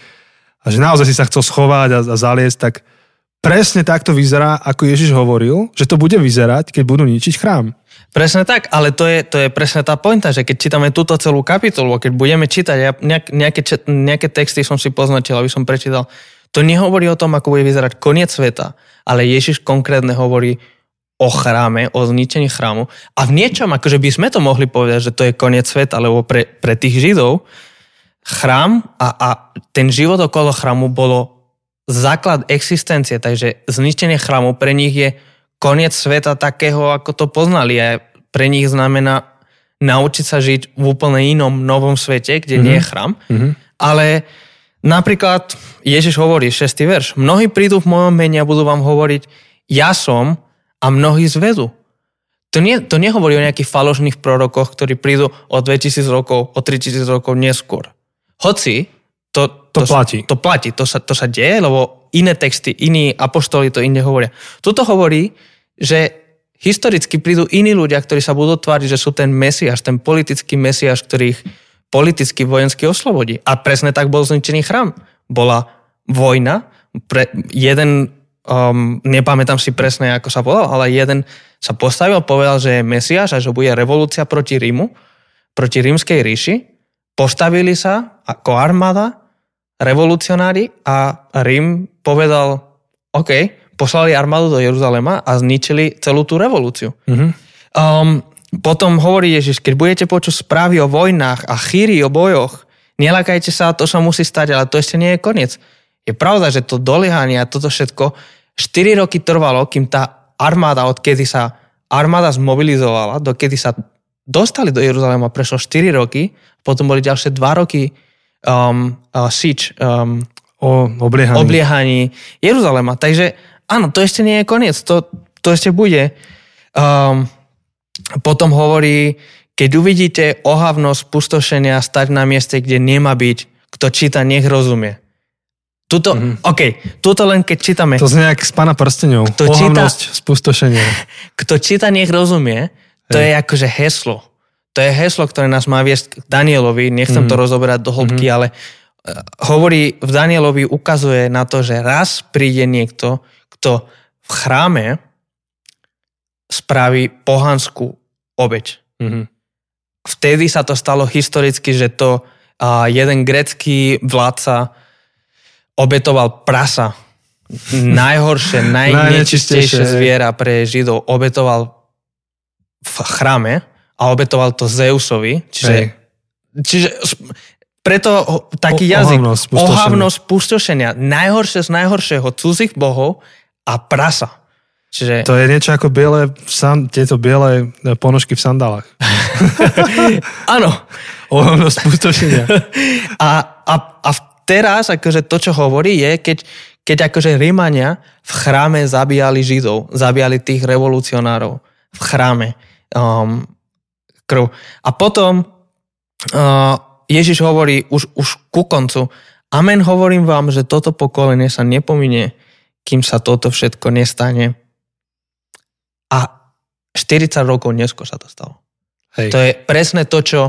A že naozaj si sa chcel schovať a, a zaliesť, tak presne takto vyzerá, ako Ježiš hovoril, že to bude vyzerať, keď budú ničiť chrám. Presne tak, ale to je, to je presne tá pointa, že keď čítame túto celú kapitolu, keď budeme čítať, ja nejak, nejaké, nejaké texty som si poznačil, aby som prečítal, to nehovorí o tom, ako bude vyzerať koniec sveta, ale Ježiš konkrétne hovorí o chráme, o zničení chrámu. A v niečom, akože by sme to mohli povedať, že to je koniec sveta, lebo pre, pre tých Židov chrám a, a ten život okolo chrámu bolo základ existencie, takže zničenie chrámu pre nich je koniec sveta takého, ako to poznali. A pre nich znamená naučiť sa žiť v úplne inom novom svete, kde mm-hmm. nie je chrám. Mhm. Ale napríklad Ježiš hovorí, 6. verš, mnohí prídu v mojom mene a budú vám hovoriť, ja som a mnohí zvedú. To, nie, to nehovorí o nejakých falošných prorokoch, ktorí prídu o 2000 rokov, o 3000 rokov neskôr. Hoci to, To platí. To platí, to sa, to sa deje, lebo iné texty, iní apoštoli to inde hovoria. Tuto hovorí, že historicky prídu iní ľudia, ktorí sa budú tváriť, že sú ten mesiaš, ten politický mesiaš, ktorých politicky vojensky oslobodí. A presne tak bol zničený chrám. Bola vojna, pre, jeden, um, nepamätám si presne, ako sa volal, ale jeden sa postavil, povedal, že je mesiaš a že bude revolúcia proti Rímu, proti rímskej ríši. Postavili sa ako armáda revolucionári a Rím povedal, OK, poslali armádu do Jeruzalema a zničili celú tú revolúciu. Mhm. Um, potom hovorí Ježiš, keď budete počuť správy o vojnách a chýry o bojoch, nelakajte sa, to sa musí stať, ale to ešte nie je koniec. Je pravda, že to doliehanie a toto všetko 4 roky trvalo, kým tá armáda, odkedy sa armáda zmobilizovala, dokedy sa dostali do Jeruzalema, prešlo 4 roky, potom boli ďalšie 2 roky um, uh, siege, um, O obliehaní. obliehaní Jeruzalema. Takže áno, to ešte nie je koniec, to, to ešte bude. Um, potom hovorí, keď uvidíte ohavnosť pustošenia stať na mieste, kde nemá byť, kto číta, nech rozumie. Tuto, mm-hmm. OK, tuto len keď čítame, To znie jak z pána prstenov. Kto číta- Ohavnosť, spustošenie. kto číta, nech rozumie, to je akože heslo. To je heslo, ktoré nás má viesť k Danielovi. Nechcem to rozoberať do hĺbky, ale eh, hovorí, v Danielovi ukazuje na to, že raz príde niekto, kto v chráme spraví pohanskú obeď. Mhm. Vtedy sa to stalo historicky, že to a, jeden grecký vládca obetoval prasa. Najhoršie, najnečistejšie zviera pre Židov obetoval v chráme a obetoval to Zeusovi. Čiže, Hej. čiže preto taký O- jazyk. ohavnosť, spustošenie. Ohavnosť, pustošenia. Najhoršie z najhoršieho cudzích bohov a prasa. Čiže To je niečo ako biele, san, tieto biele e, ponožky v sandálach. áno, Ohavnosť spustošenia. A, a, a teraz akože to, čo hovorí, je, keď, keď akože Rímania v chráme zabíjali Židov, zabíjali tých revolucionárov v chráme um, krv. A potom uh, Ježiš hovorí už, už ku koncu, Amen hovorím vám, že toto pokolenie sa nepominie, kým sa toto všetko nestane. A 40 rokov neskôr sa to stalo. Hej. To je presne to, čo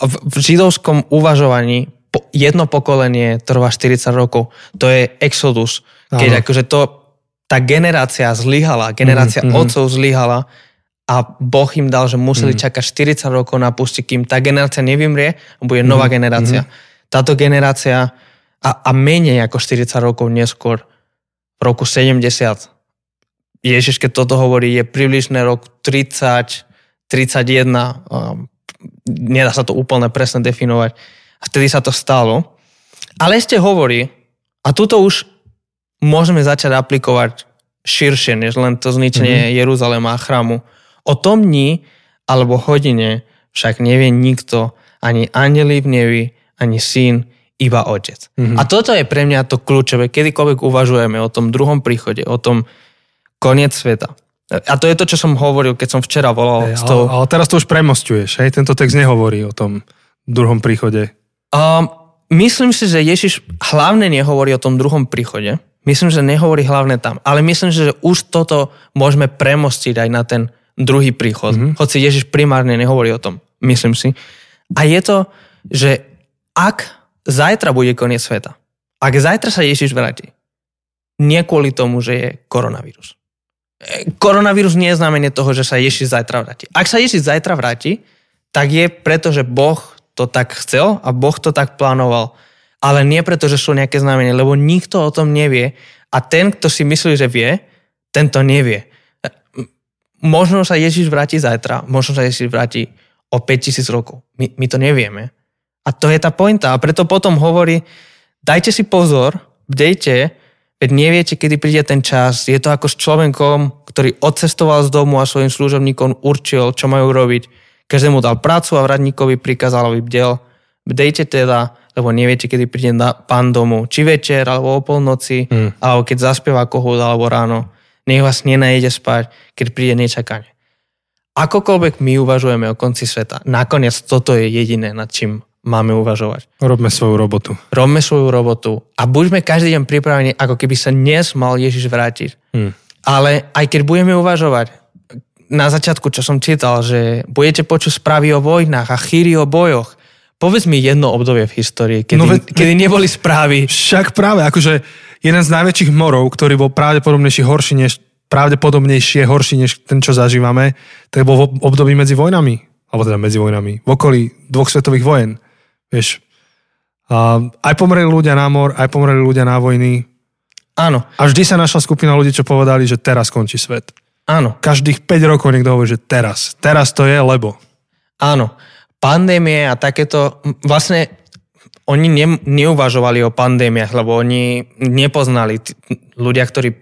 v, v židovskom uvažovaní po, jedno pokolenie trvá 40 rokov. To je exodus. Keď Áno. akože to, tá generácia zlyhala, generácia mm, otcov zlyhala a Boh im dal, že museli Mhm. čakať 40 rokov na pusti, kým tá generácia nevymrie a bude nová generácia. Táto generácia a, a menej ako 40 rokov neskôr, v roku 70, Ježiš, keď toto hovorí, je približne rok 30, 31, um, nedá sa to úplne presne definovať. A vtedy sa to stalo. Ale ešte hovorí, a tuto už môžeme začať aplikovať širšie, než len to zničenie mm-hmm. Jeruzalema a chrámu. O tom dni alebo hodine však nevie nikto, ani andeli v nebi, ani syn, iba otec. Mm-hmm. A toto je pre mňa to kľúčové, kedykoľvek uvažujeme o tom druhom príchode, o tom koniec sveta. A to je to, čo som hovoril, keď som včera volal Hej, s tou... ale, ale teraz to už premostuješ, hej? Tento text nehovorí o tom druhom príchode. Um, myslím si, že Ježiš hlavne nehovorí o tom druhom príchode. Myslím, že nehovorí hlavne tam. Ale myslím že už toto môžeme premostiť aj na ten druhý príchod. Mm-hmm. Hoci Ježiš primárne nehovorí o tom. Myslím si. A je to, že ak zajtra bude koniec sveta, ak zajtra sa Ježiš vráti, nie kvôli tomu, že je koronavírus. Koronavírus nie je znamenie toho, že sa Ježiš zajtra vráti. Ak sa Ježiš zajtra vráti, tak je preto, že Boh to tak chcel a Boh to tak plánoval. Ale nie preto, že sú nejaké znamenie, lebo nikto o tom nevie a ten, kto si myslí, že vie, ten to nevie. Možno sa Ježiš vráti zajtra, možno sa Ježiš vráti o 5000 rokov. My, my to nevieme. A to je tá pointa. A preto potom hovorí, dajte si pozor, bdejte, veď neviete, kedy príde ten čas. Je to ako s človekom, ktorý odcestoval z domu a svojim služobníkom určil, čo majú robiť. Každému dal prácu a vradníkovi prikázal, aby bdel. Bdejte teda, lebo neviete, kedy príde pán domu. Či večer, alebo o polnoci, Hmm. alebo keď zaspieva kohút, alebo ráno. Nech vás nenajde spať, keď príde nečakanie. Akokoľvek my uvažujeme o konci sveta, nakoniec toto je jediné, nad čím máme uvažovať. Robme svoju robotu. Robme svoju robotu a buďme každý deň pripravení, ako keby sa dnes mal Ježiš vrátiť. Hm. Ale aj keď budeme uvažovať, na začiatku, čo som čítal, že budete počuť správy o vojnách a chýry o bojoch, povedz mi jedno obdobie v histórii, kedy, No veď- kedy neboli správy. Však práve, akože jeden z najväčších morov, ktorý bol pravdepodobnejší horší než pravdepodobnejšie horší než ten, čo zažívame, tak bol v období medzi vojnami, alebo teda medzi vojnami, v okolí dvoch svetových vojen. Vieš, A aj pomreli ľudia na mor, aj pomreli ľudia na vojny. Áno, A vždy sa našla skupina ľudí, čo povedali, že teraz končí svet. áno, Každých 5 rokov niekto hovorí, že teraz. Teraz to je, lebo. áno. Pandémie a takéto, vlastne oni ne, neuvažovali o pandémiách, lebo oni nepoznali t- ľudia, ktorí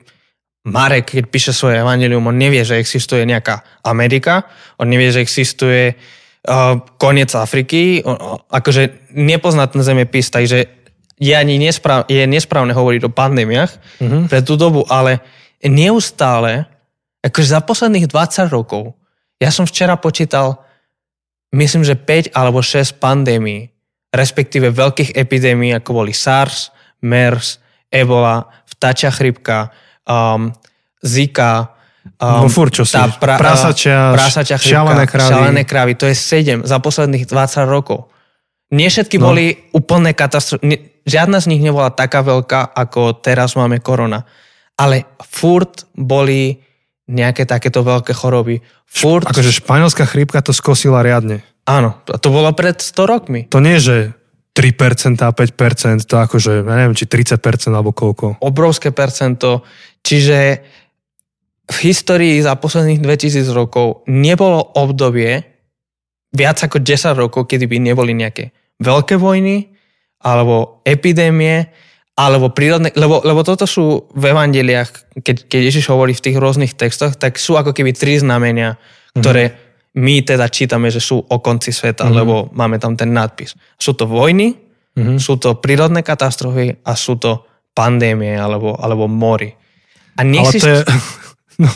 Marek, keď píše svoje evangelium, on nevie, že existuje nejaká Amerika, on nevie, že existuje koniec Afriky, akože nepozná ten zemepis, takže je ani nespráv, je nesprávne hovoriť o pandémiách Mhm. pre tú dobu, ale neustále, akože za posledných 20 rokov, ja som včera počítal, myslím, že 5 alebo 6 pandémií, respektíve veľkých epidémií, ako boli SARS, MERS, Ebola, vtáčia chrypka, um, Zika, um, No furt, čo tá pra, Prasačia, prasačia chrypka, šialené kravy. šialené kravy. To je 7 za posledných 20 rokov. Nie všetky No. boli úplné katastrofy. Žiadna z nich nebola taká veľká, ako teraz máme korona. Ale furt boli nejaké takéto veľké choroby. Furt, Akože španielská chrípka to skosila riadne. áno, to bolo pred 100 rokmi. To nie, že 3% a 5%, to akože, ja neviem, či 30% alebo koľko. Obrovské percento. Čiže v histórii za posledných 2000 rokov nebolo obdobie viac ako 10 rokov, kedy by neboli nejaké veľké vojny, alebo epidémie, alebo prírodné, lebo, lebo toto sú v evangeliách, keď, keď Ježiš hovorí v tých rôznych textoch, tak sú ako keby tri znamenia, ktoré my teda čítame, že sú o konci sveta, Mhm. lebo máme tam ten nadpis. Sú to vojny, Mhm. sú to prírodné katastrofy a sú to pandémie alebo, alebo mory. A nech Ale si... to je... No,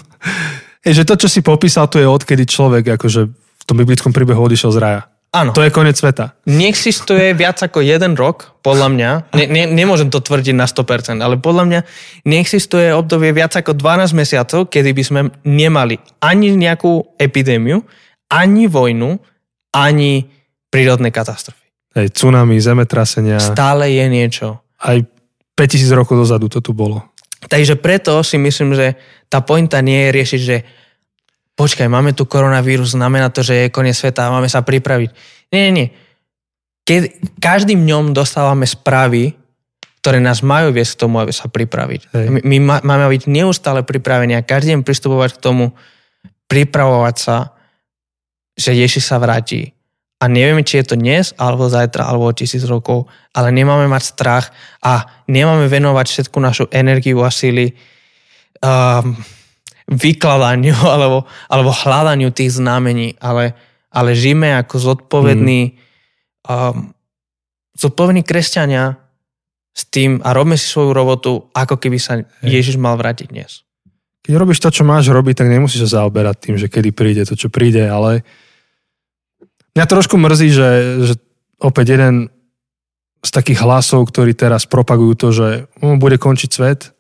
je, že to, čo si popísal, to je odkedy človek akože v tom biblickom príbehu odišiel z raja. Áno, To je koniec sveta. neexistuje viac ako jeden rok, podľa mňa, ne, ne, nemôžem to tvrdiť na 100%, ale podľa mňa neexistuje obdobie viac ako 12 mesiacov, kedy by sme nemali ani nejakú epidémiu, ani vojnu, ani prírodné katastrofy. Hej, tsunami, zemetrasenia, Stále je niečo. aj 5000 rokov dozadu to tu bolo. Takže preto si myslím, že tá pointa nie je riešiť, že počkaj, máme tu koronavírus, znamená to, že je koniec sveta a máme sa pripraviť. Nie, nie, nie. Keď, každým dňom dostávame správy, ktoré nás majú viesť k tomu, aby sa pripraviť. Hej. My, my má- máme byť neustále pripravení a každý deň pristupovať k tomu, pripravovať sa, že Ježiš sa vráti. A nevieme, či je to dnes, alebo zajtra, alebo o tisíc rokov, ale nemáme mať strach a nemáme venovať všetku našu energiu a síly um, vykladaniu alebo, alebo hľadaniu tých znamení, ale, ale žijeme ako zodpovední, um, zodpovední kresťania s tým a robíme si svoju robotu, ako keby sa Ježiš mal vrátiť dnes. Keď robíš to, čo máš robiť, tak nemusíš sa zaoberať tým, že kedy príde to, čo príde, ale mňa trošku mrzí, že, že opäť jeden z takých hlasov, ktorí teraz propagujú to, že um, bude končiť svet,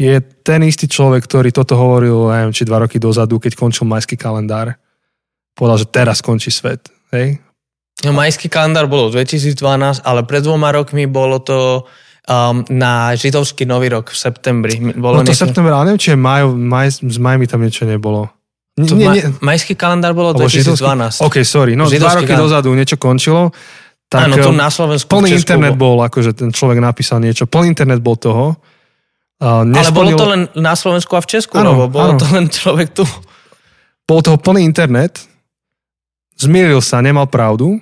je ten istý človek, ktorý toto hovoril, neviem, či dva roky dozadu, keď končil majský kalendár. Povedal, že teraz končí svet. Hej? No, majský kalendár bolo v 2012, ale pred dvoma rokmi bolo to um, na židovský nový rok v septembri. Bolo No to niečo- september, ale neviem, či je maj, maj, s majmi tam niečo nebolo. To nie, nie, majský kalendár bolo alebo 2012. OK, sorry, no dva roky kalendár. dozadu niečo končilo. Tak, Áno, tu eh, na Slovensku. plný internet bol. akože ten človek napísal niečo, plný internet bol toho. Uh, Ale bolo to len na Slovensku a v Česku, Áno, lebo bolo áno. to len človek tu. Bol toho plný internet, zmieril sa, nemal pravdu.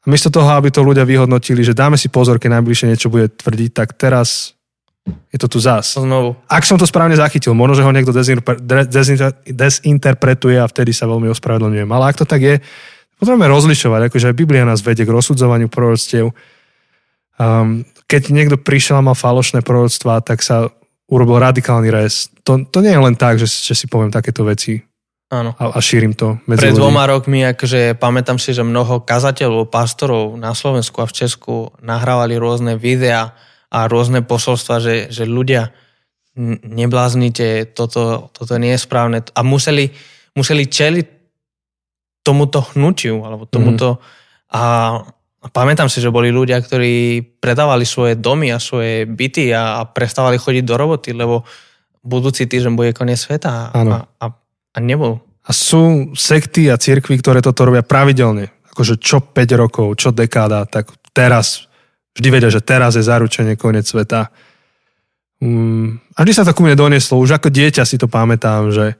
A miesto toho, aby to ľudia vyhodnotili, že dáme si pozor, keď najbližšie niečo bude tvrdiť, tak teraz je to tu zás. Znovu. Ak som to správne zachytil, možno, že ho niekto dezinter- dre- dezinter- desinterpretuje a vtedy sa veľmi ospravedlňujem. Ale ak to tak je, potrebujeme rozlišovať, akože aj Biblia nás vedie k rozsudzovaniu proroctiev. Um, keď niekto prišiel a mal falošné proroctvá, tak sa urobil radikálny rez. To, to nie je len tak, že, že si poviem takéto veci Áno. a, a šírim to medzi Pred ľudí. dvoma rokmi, akože pamätám si, že mnoho kazateľov, pastorov na Slovensku a v Česku nahrávali rôzne videá a rôzne posolstva, že, že ľudia nebláznite, toto, toto nie je správne. A museli, museli čeliť tomuto hnutiu, alebo tomuto... A, a pamätám si, že boli ľudia, ktorí predávali svoje domy a svoje byty a, a prestávali chodiť do roboty, lebo budúci týždeň bude koniec sveta a, Áno. a, a, a nebol. A sú sekty a cirkvy, ktoré toto robia pravidelne. Akože čo 5 rokov, čo dekáda, tak teraz Vždy vedia, že teraz je zaručenie koniec sveta. Um, a vždy sa to ku mne donieslo. Už ako dieťa si to pamätám, že,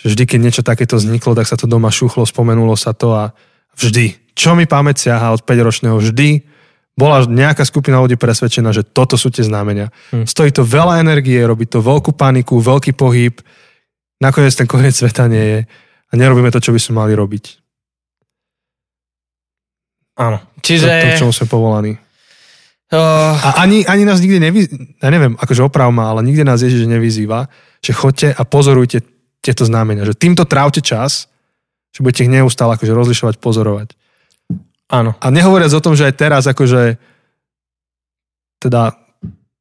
že vždy, keď niečo takéto vzniklo, tak sa to doma šuchlo, spomenulo sa to a vždy. Čo mi pamäť siaha od 5-ročného? Vždy bola nejaká skupina ľudí presvedčená, že toto sú tie znamenia. Hmm. Stojí to veľa energie, robí to veľkú paniku, veľký pohyb. Nakoniec ten koniec sveta nie je. A nerobíme to, čo by sme mali robiť. Áno. Čiže... To, to čomu sme povolaní. Uh... A ani, ani nás nikdy nevy... Ja neviem, akože oprav ma, ale nikde nás Ježiš nevyzýva, že chodte a pozorujte tieto znamenia. Že týmto trávte čas, že budete ich neustále akože rozlišovať, pozorovať. Áno. A nehovoriac o tom, že aj teraz akože teda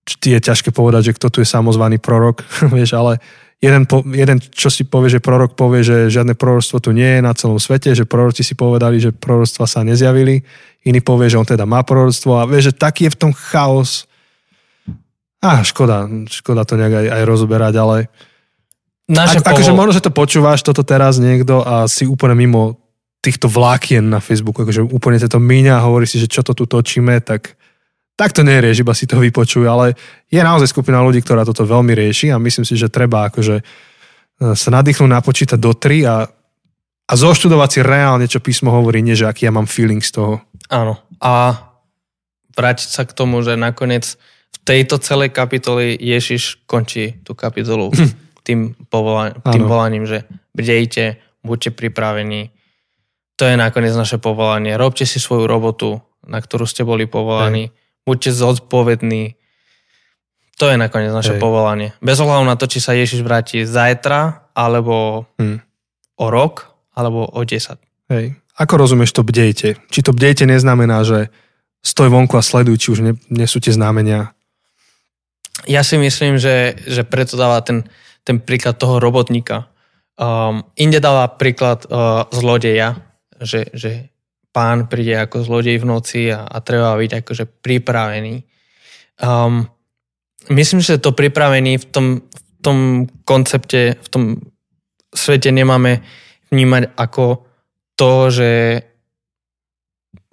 je ťažké povedať, že kto tu je samozvaný prorok, vieš, ale jeden, po, jeden, čo si povie, že prorok povie, že žiadne proroctvo tu nie je na celom svete, že proroci si povedali, že proroctva sa nezjavili, iný povie, že on teda má proroctvo a vieš, že taký je v tom chaos. A škoda, škoda to nejak aj, aj rozoberať, ale Naše Ak, akože možno, že to počúvaš toto teraz niekto a si úplne mimo týchto vlákien na Facebooku, akože úplne to míňa a hovorí si, že čo to tu točíme, tak, tak to nerieš, iba si to vypočuj, ale je naozaj skupina ľudí, ktorá toto veľmi rieši a myslím si, že treba akože e, sa nadýchnúť napočítať do tri a, a zoštudovať si reálne, čo písmo hovorí, nie že aký ja mám feeling z toho. Áno. A vrátiť sa k tomu, že nakoniec v tejto celej kapitoli Ježiš končí tú kapitolu tým, povola- tým volaním, že bdejte, buďte pripravení, to je nakoniec naše povolanie. Robte si svoju robotu, na ktorú ste boli povolaní. Hej. Buďte zodpovední. To je nakoniec naše Hej. povolanie. Bez ohľadu na to, či sa Ježiš vráti zajtra, alebo hmm. o rok, alebo o 10. Hej. Ako rozumieš to bdejte? Či to bdejte neznamená, že stoj vonku a sleduj, či už nie, nie sú tie znamenia? Ja si myslím, že, že preto dáva ten, ten príklad toho robotníka. Um, inde dáva príklad uh, zlodeja, že, že pán príde ako zlodej v noci a, a treba byť akože pripravený. Um, myslím, že to pripravený v tom, v tom koncepte, v tom svete nemáme vnímať ako to, že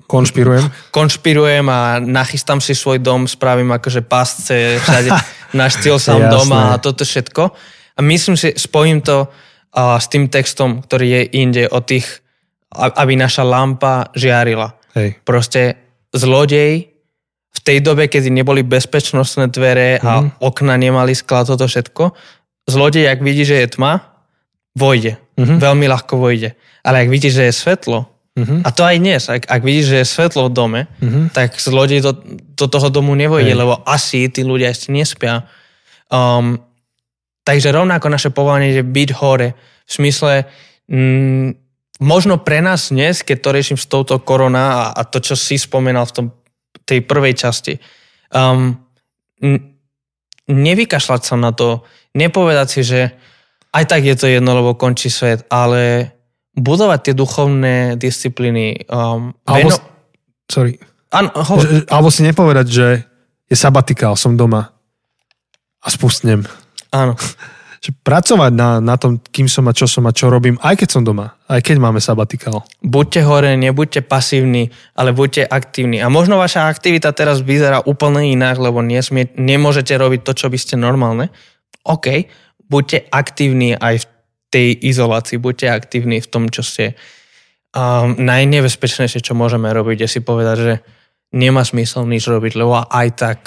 Konšpirujem. Konšpirujem a nachystám si svoj dom, spravím akože pásce, všade naštil sám doma a toto všetko. A myslím si, spojím to uh, s tým textom, ktorý je inde o tých aby naša lampa žiarila. Hej. Proste zlodej v tej dobe, kedy neboli bezpečnostné dvere a mm. okna nemali skla, toto všetko, zlodej, ak vidí, že je tma, vojde. Mm-hmm. Veľmi ľahko vojde. Ale ak vidí, že je svetlo, mm-hmm. a to aj dnes, ak, ak vidíš, že je svetlo v dome, mm-hmm. tak zlodej do, do toho domu nevojde, Hej. lebo asi tí ľudia ešte nespia. Um, takže rovnako naše povolanie je byť hore. V smysle, mm, možno pre nás dnes, keď to riešim s touto korona a, a to, čo si spomenal v tom, tej prvej časti, um, nevykašľať sa na to, nepovedať si, že aj tak je to jedno, lebo končí svet, ale budovať tie duchovné disciplíny. Um, alebo, veno... sorry. An, že, alebo si nepovedať, že je sabatikál, som doma a spustnem. Áno. pracovať na, na tom, kým som a čo som a čo robím, aj keď som doma, aj keď máme sabatikál. Buďte hore, nebuďte pasívni, ale buďte aktívni. A možno vaša aktivita teraz vyzerá úplne inak, lebo nesmie, nemôžete robiť to, čo by ste normálne. OK, buďte aktívni aj v tej izolácii, buďte aktívni v tom, čo ste um, najnebezpečnejšie, čo môžeme robiť, je si povedať, že nemá smysl nič robiť, lebo aj tak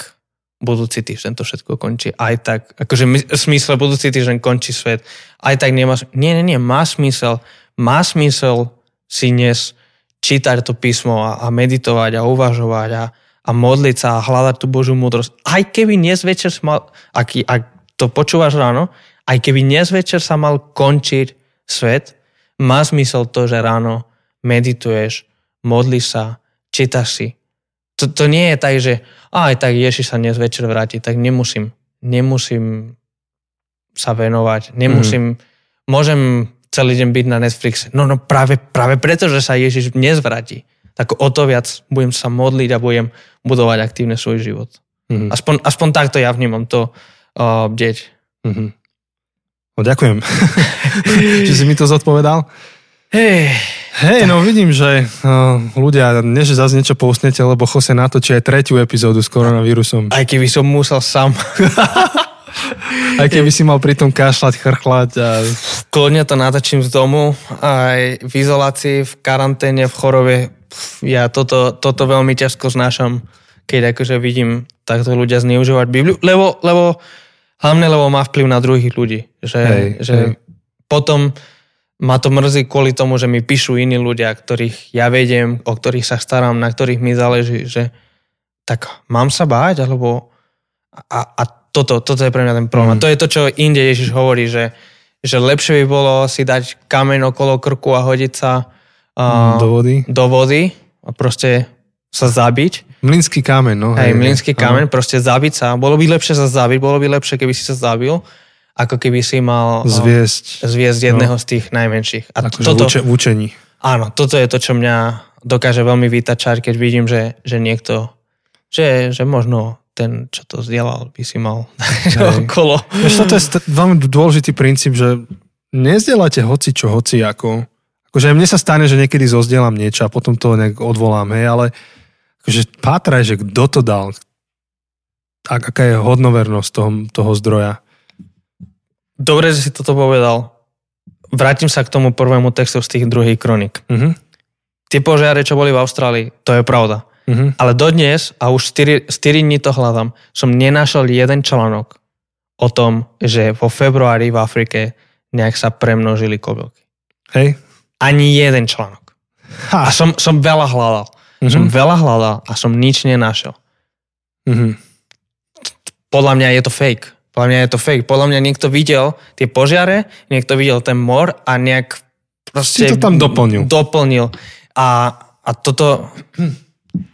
budúci týždeň to všetko končí. Aj tak, akože v smysle budúci týždeň končí svet. Aj tak nemá, nie, nie, nie, má smysel, má smysel si dnes čítať to písmo a, a meditovať a uvažovať a, a modliť sa a hľadať tú Božiu múdrosť. Aj keby dnes večer mal, ak, ak to počúvaš ráno, aj keby dnes večer sa mal končiť svet, má zmysel to, že ráno medituješ, modlíš sa, čítaš si. To, to nie je tak, že aj tak Ježiš sa dnes večer vráti, tak nemusím, nemusím sa venovať, nemusím, mm. môžem celý deň byť na Netflixe. No, no práve, práve preto, že sa Ježiš dnes vráti, tak o to viac budem sa modliť a budem budovať aktívne svoj život. Mm. Aspoň, aspoň takto ja vnímam to uh, bdeť. Mm-hmm. No, ďakujem, že si mi to zodpovedal. Hey. Hej, no vidím, že uh, ľudia, nie že zase niečo pousnete, lebo Jose natočí aj tretiu epizódu s koronavírusom. Aj keby som musel sám. Aj keby si mal pri tom kašľať, chrchlať a... Kľudne to natočím z domu, aj v izolácii, v karanténe, v chorobe. Ja toto, toto veľmi ťažko znášam, keď akože vidím takto ľudia zneužívať Bibliu, lebo, lebo hlavne lebo má vplyv na druhých ľudí. Že, Hej, že hej. potom ma to mrzí kvôli tomu, že mi píšu iní ľudia, ktorých ja vediem, o ktorých sa starám, na ktorých mi záleží, že tak mám sa báť, alebo a, a toto, toto je pre mňa ten problém. Mm. To je to, čo inde Ježiš hovorí, že, že lepšie by bolo si dať kameň okolo krku a hodiť sa a, do vody. do vody a proste sa zabiť. Mlinský kameň, no. Hej, mlínsky kameň, proste zabiť sa. Bolo by lepšie sa zabiť, bolo by lepšie, keby si sa zabil, ako keby si mal a, Zviesť. zviesť jedného z tých najmenších. A Akože toto, v, uče, v učení. áno, toto je to, čo mňa dokáže veľmi vytačať, keď vidím, že, že niekto, že, že možno ten, čo to zdieľal, by si mal Hej. okolo. Vieš, toto je st- veľmi dôležitý princíp, že nezdielate hoci čo, hoci ako. Akože mne sa stane, že niekedy zozdielam niečo a potom to nejak odvolám, hej, ale akože pátraj, že kto to dal, aká je hodnovernosť toho, toho zdroja. Dobre, že si toto povedal. Vrátim sa k tomu prvému textu z tých druhých kronik. Mhm. Tie požiare, čo boli v Austrálii, to je pravda. Mhm. Ale dodnes, a už 4, 4 dní to hľadám, som nenašel jeden článok o tom, že vo februári v Afrike nejak sa premnožili kobylky. Hej. Ani jeden článok. A Ha. som, som veľa hľadal. Mhm. Som veľa hľadal a som nič nenašiel. Mhm. Podľa mňa je to fake. Podľa mňa je to fake. Podľa mňa niekto videl tie požiare, niekto videl ten mor a nejak proste... Si to tam doplnil. Doplnil. A, a toto...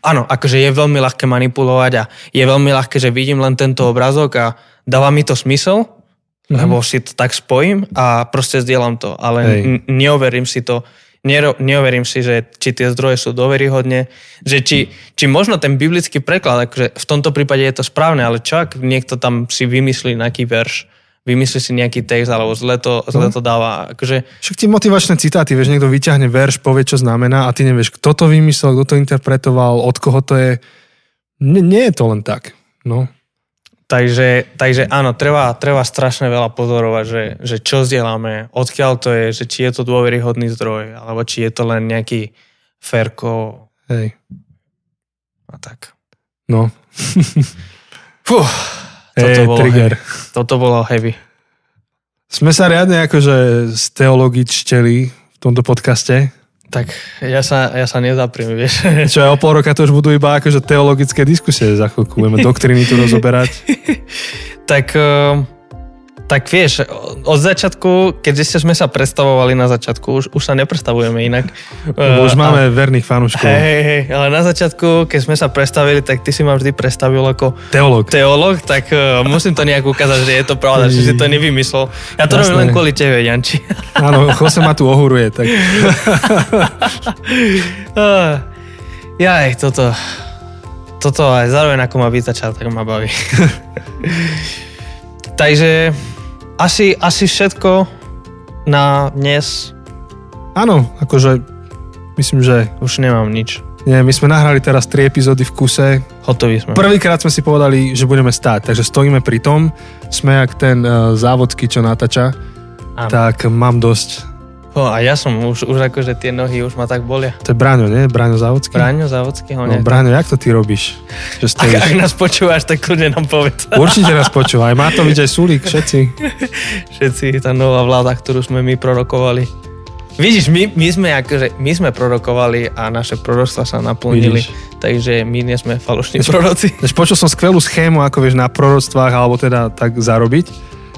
Áno, akože je veľmi ľahké manipulovať a je veľmi ľahké, že vidím len tento obrázok a dáva mi to smysel, Mhm. lebo si to tak spojím a proste zdieľam to, ale n- neoverím si to, nero, neoverím si, že či tie zdroje sú doveryhodne, že či, či možno ten biblický preklad, akože v tomto prípade je to správne, ale čo ak niekto tam si vymyslí nejaký verš, vymyslí si nejaký text, alebo zle to, zle to dáva, akože Však tie motivačné citáty, vieš, niekto vyťahne verš, povie, čo znamená a ty nevieš, kto to vymyslel, kto to interpretoval, od koho to je. Nie, nie je to len tak. No. Takže, takže áno, treba, treba strašne veľa pozorovať, že, že čo zdieľame, odkiaľ to je, že či je to dôveryhodný zdroj, alebo či je to len nejaký ferko Hej. a tak. No. Fú, toto, Hej, bolo trigger. heavy. toto bolo heavy. Sme sa riadne akože steologičteli v tomto podcaste. Tak ja sa, ja sa nezapriem, vieš. Čo aj o pol roka to už budú iba akože teologické diskusie za chvíľku. Budeme doktriny tu rozoberať. tak, eh, tak vieš, od začiatku, keďže sme sa predstavovali na začiatku, už, už sa nepredstavujeme inak. Lebo už máme verných fanúškov. Hej, hej, ale na začiatku, keď sme sa predstavili, tak ty si ma vždy predstavil ako Teológ. teológ, tak uh, musím to nejak ukázať, že je to pravda, že si to nevymyslel. Ja to Jasné. robím len kvôli tebe, Janči. Áno, Jose ma tu ohuruje. Tak... Ah, Jaj, toto, toto aj zároveň ako ma vytačal, tak ma baví. Takže asi, asi všetko na dnes. Áno, akože myslím, že Už nemám nič. nie, my sme nahrali teraz tri epizódy v kuse. Hotoví sme. Prvýkrát sme si povedali, že budeme stáť, takže stojíme pri tom. Sme jak ten uh, čo natáča. Áno. Tak mám dosť. Oh, a ja som už, už akože tie nohy už ma tak bolia. To je Braňo, nie? Braňo Závodský? Bráňo Závodský, ho No, nejak- Braňo, jak to ty robíš? Že Ak, stojíš? ak nás počúvaš, tak kľudne nám povedz. Určite nás počúvaj. Matovič aj Sulík, všetci. Všetci, tá nová vláda, ktorú sme my prorokovali. Vidíš, my, my sme akože, my sme prorokovali a naše proročstva sa naplnili, Vidíš. takže my nie sme falošní proroci. Než počul som skvelú schému, ako vieš na proroctvách, alebo teda tak zarobiť,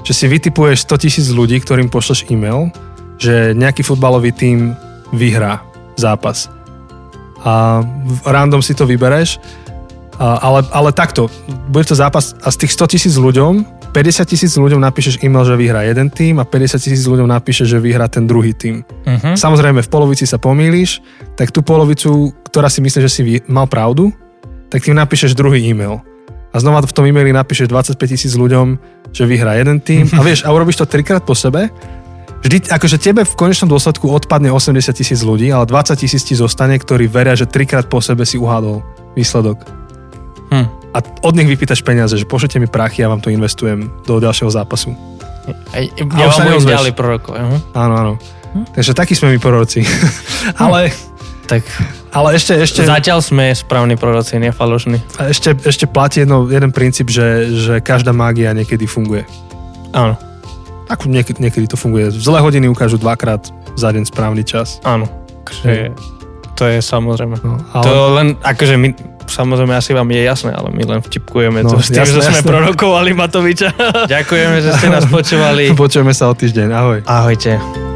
že si vytipuješ 100 tisíc ľudí, ktorým pošleš e-mail, že nejaký futbalový tím vyhrá zápas. A random si to vybereš, a, ale, ale takto, bude to zápas a z tých 100 tisíc ľuďom, 50 tisíc ľuďom napíšeš e-mail, že vyhrá jeden tým a 50 tisíc ľuďom napíšeš, že vyhrá ten druhý tým. Uh-huh. Samozrejme, v polovici sa pomýliš, tak tú polovicu, ktorá si myslí, že si mal pravdu, tak tým napíšeš druhý e-mail. A znova v tom e-maili napíšeš 25 tisíc ľuďom, že vyhrá jeden tým. A vieš, a urobíš to trikrát po sebe Vždy, akože tebe v konečnom dôsledku odpadne 80 tisíc ľudí, ale 20 tisíc ti zostane, ktorí veria, že trikrát po sebe si uhádol výsledok. Hm. A od nich vypýtaš peniaze, že pošlete mi prachy, ja vám to investujem do ďalšieho zápasu. A ja už sa vám neozveš. ďalej prorokov. Uh-huh. Áno, áno. Takže takí sme my proroci. ale, Tak ale ešte, ešte, zatiaľ sme správni proroci, nie falošní. ešte, ešte platí jedno, jeden princíp, že, že každá mágia niekedy funguje. Áno, Ako niekedy, niekedy to funguje. Zlé hodiny ukážu dvakrát za deň správny čas. áno. Takže, to je samozrejme. No, Ale... To len, akože my, samozrejme asi vám je jasné, ale my len vtipkujeme No, to s tým, jasné, že sme jasné. prorokovali Matoviča. Ďakujeme, že ste nás počúvali. Počujeme sa o týždeň. Ahoj. Ahojte.